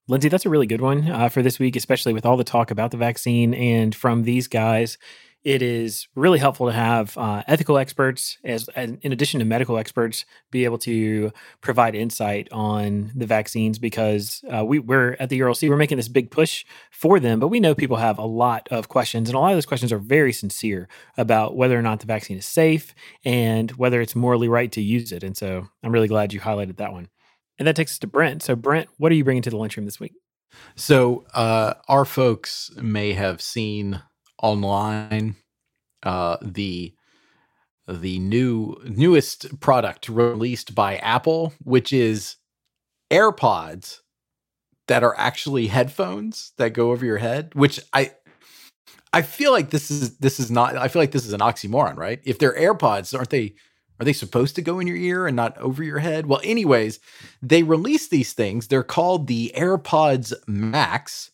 Lindsay, that's a really good one uh, for this week, especially with all the talk about the vaccine and from these guys it is really helpful to have uh, ethical experts, as, as, in addition to medical experts, be able to provide insight on the vaccines because uh, we, we're at the ERLC, we're making this big push for them, but we know people have a lot of questions, and a lot of those questions are very sincere about whether or not the vaccine is safe and whether it's morally right to use it. And so I'm really glad you highlighted that one. And that takes us to Brent. So, Brent, what are you bringing to the lunchroom this week? So, uh, our folks may have seen online uh, the the new newest product released by Apple, which is AirPods that are actually headphones that go over your head, which I I feel like this is this is not I feel like this is an oxymoron, right? If they're AirPods, aren't they are they supposed to go in your ear and not over your head? Well, anyways, they released these things. They're called the AirPods Max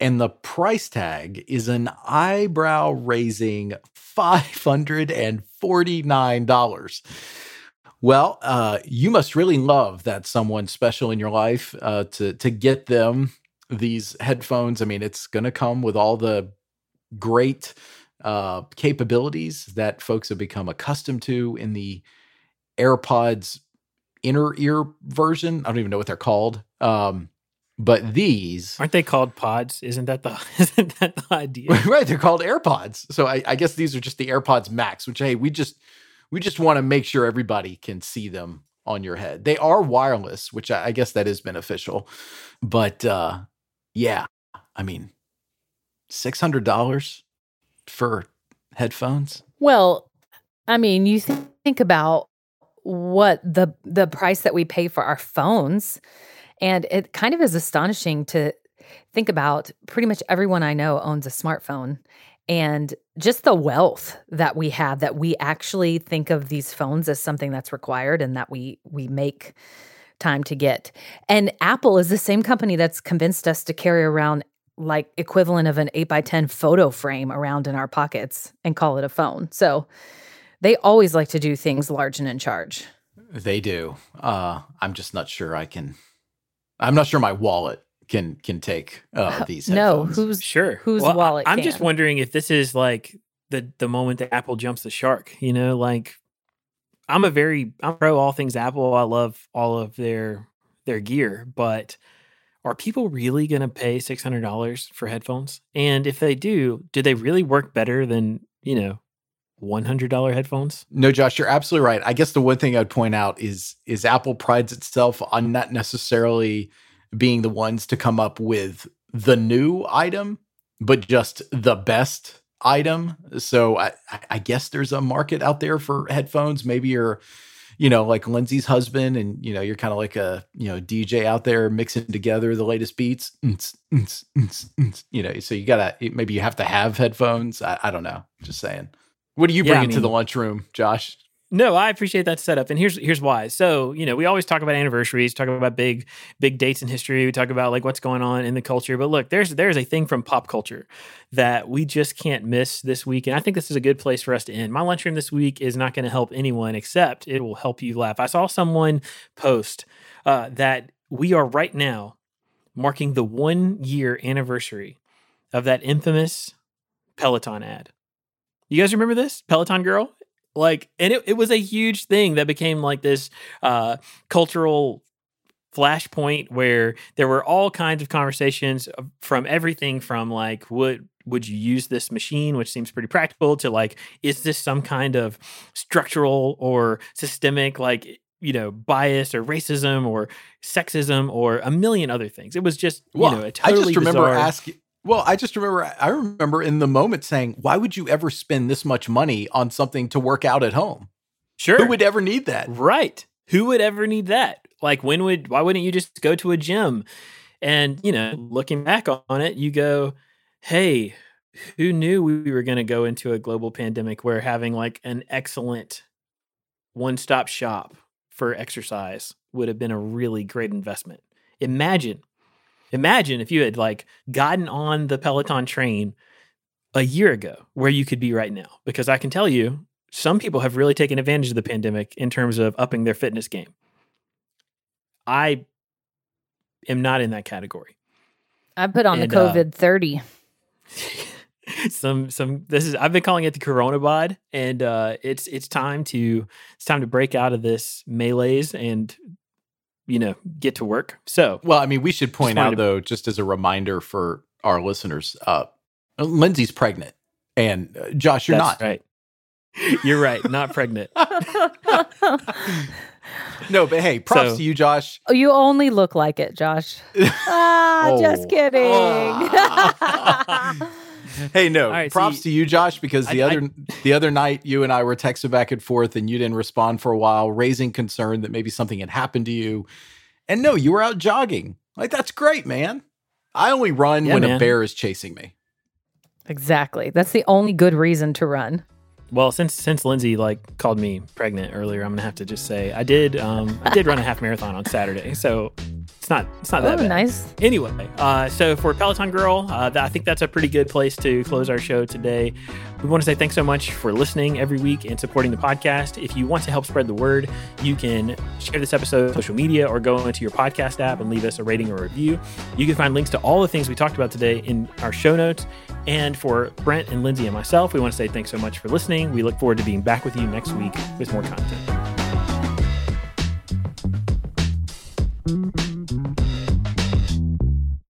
and the price tag is an eyebrow raising $549. Well, uh, you must really love that someone special in your life uh, to to get them these headphones. I mean, it's going to come with all the great uh, capabilities that folks have become accustomed to in the AirPods inner ear version. I don't even know what they're called. Um, but these aren't they called pods? Isn't that the isn't that the idea? right, they're called AirPods. So I, I guess these are just the AirPods Max, which hey, we just we just want to make sure everybody can see them on your head. They are wireless, which I, I guess that is beneficial. But uh yeah, I mean, six hundred dollars for headphones. Well, I mean, you th- think about what the the price that we pay for our phones and it kind of is astonishing to think about pretty much everyone I know owns a smartphone and just the wealth that we have that we actually think of these phones as something that's required and that we we make time to get. And Apple is the same company that's convinced us to carry around like equivalent of an 8 by 10 photo frame around in our pockets and call it a phone. So they always like to do things large and in charge. They do. Uh, I'm just not sure I can. I'm not sure my wallet can can take uh, these. No, who's Sure. whose Well, wallet I'm just wondering if this is like the the moment that Apple jumps the shark. You know, like I'm a very I'm pro all things Apple. I love all of their their gear, but are people really going to pay six hundred dollars for headphones? And if they do, do they really work better than you know one hundred dollar headphones? No, Josh, you're absolutely right. I guess the one thing I'd point out is is Apple prides itself on not necessarily being the ones to come up with the new item, but just the best item. So I, I- guess there's a market out there for headphones. Maybe you're, you know, like Lindsay's husband, and you know, you're kind of like a you know DJ out there mixing together the latest beats. You know, so you gotta maybe you have to have headphones. I, I don't know. Just saying. What do you Yeah, bring I into the lunchroom, Josh? No, I appreciate that setup, and here's here's why. So you know, we always talk about anniversaries, talk about big big dates in history. We talk about like what's going on in the culture. But look, there's there's a thing from pop culture that we just can't miss this week, and I think this is a good place for us to end. My lunchroom this week is not going to help anyone, except it will help you laugh. I saw someone post uh, that we are right now marking the one year anniversary of that infamous Peloton ad. You guys remember this Peloton girl? Like, and it, it was a huge thing that became like this uh, cultural flashpoint where there were all kinds of conversations from everything from like, would would you use this machine, which seems pretty practical, to like, is this some kind of structural or systemic like you know bias or racism or sexism or a million other things. It was just you know a totally I just remember asking. Well, I just remember. I remember in the moment saying, "Why would you ever spend this much money on something to work out at home? sure Who would ever need that?" Right. Who would ever need that? Like when would why wouldn't you just go to a gym? And, you know, looking back on it, you go, "Hey, who knew we were going to go into a global pandemic where having like an excellent one-stop shop for exercise would have been a really great investment." Imagine imagine if you had like gotten on the Peloton train a year ago where you could be right now because I can tell you some people have really taken advantage of the pandemic in terms of upping their fitness game. I am not in that category. I put on And, the uh, COVID 30. some some this is I've been calling it the Corona bod, and uh, it's it's time to it's time to break out of this melee's and you know get to work. So Well, I mean, we should point out to- though, just as a reminder for our listeners, uh, Lindsay's pregnant, and uh, Josh, you're that's not. right. You're right. Not pregnant. No, but hey, props So- to you, Josh. Oh, you only look like it, Josh. Ah, Oh. just kidding. Hey, no, All right, props see, to you, Josh, because the I- other the other night you and I were texting back and forth, and you didn't respond for a while, raising concern that maybe something had happened to you. And no, you were out jogging. Like that's great, man. I only run Yeah, when a bear is chasing me. exactly. That's the only good reason to run. Well, since since Lindsay like called me pregnant earlier, I'm gonna have to just say I did um I did run a half marathon on Saturday, so it's not it's not that bad. nice. Anyway, uh, so for Peloton Girl, uh, that, I think that's a pretty good place to close our show today. We want to say thanks so much for listening every week and supporting the podcast. If you want to help spread the word, you can share this episode on social media or go into your podcast app and leave us a rating or review. You can find links to all the things we talked about today in our show notes. And for Brent and Lindsay and myself, we want to say thanks so much for listening. We look forward to being back with you next week with more content.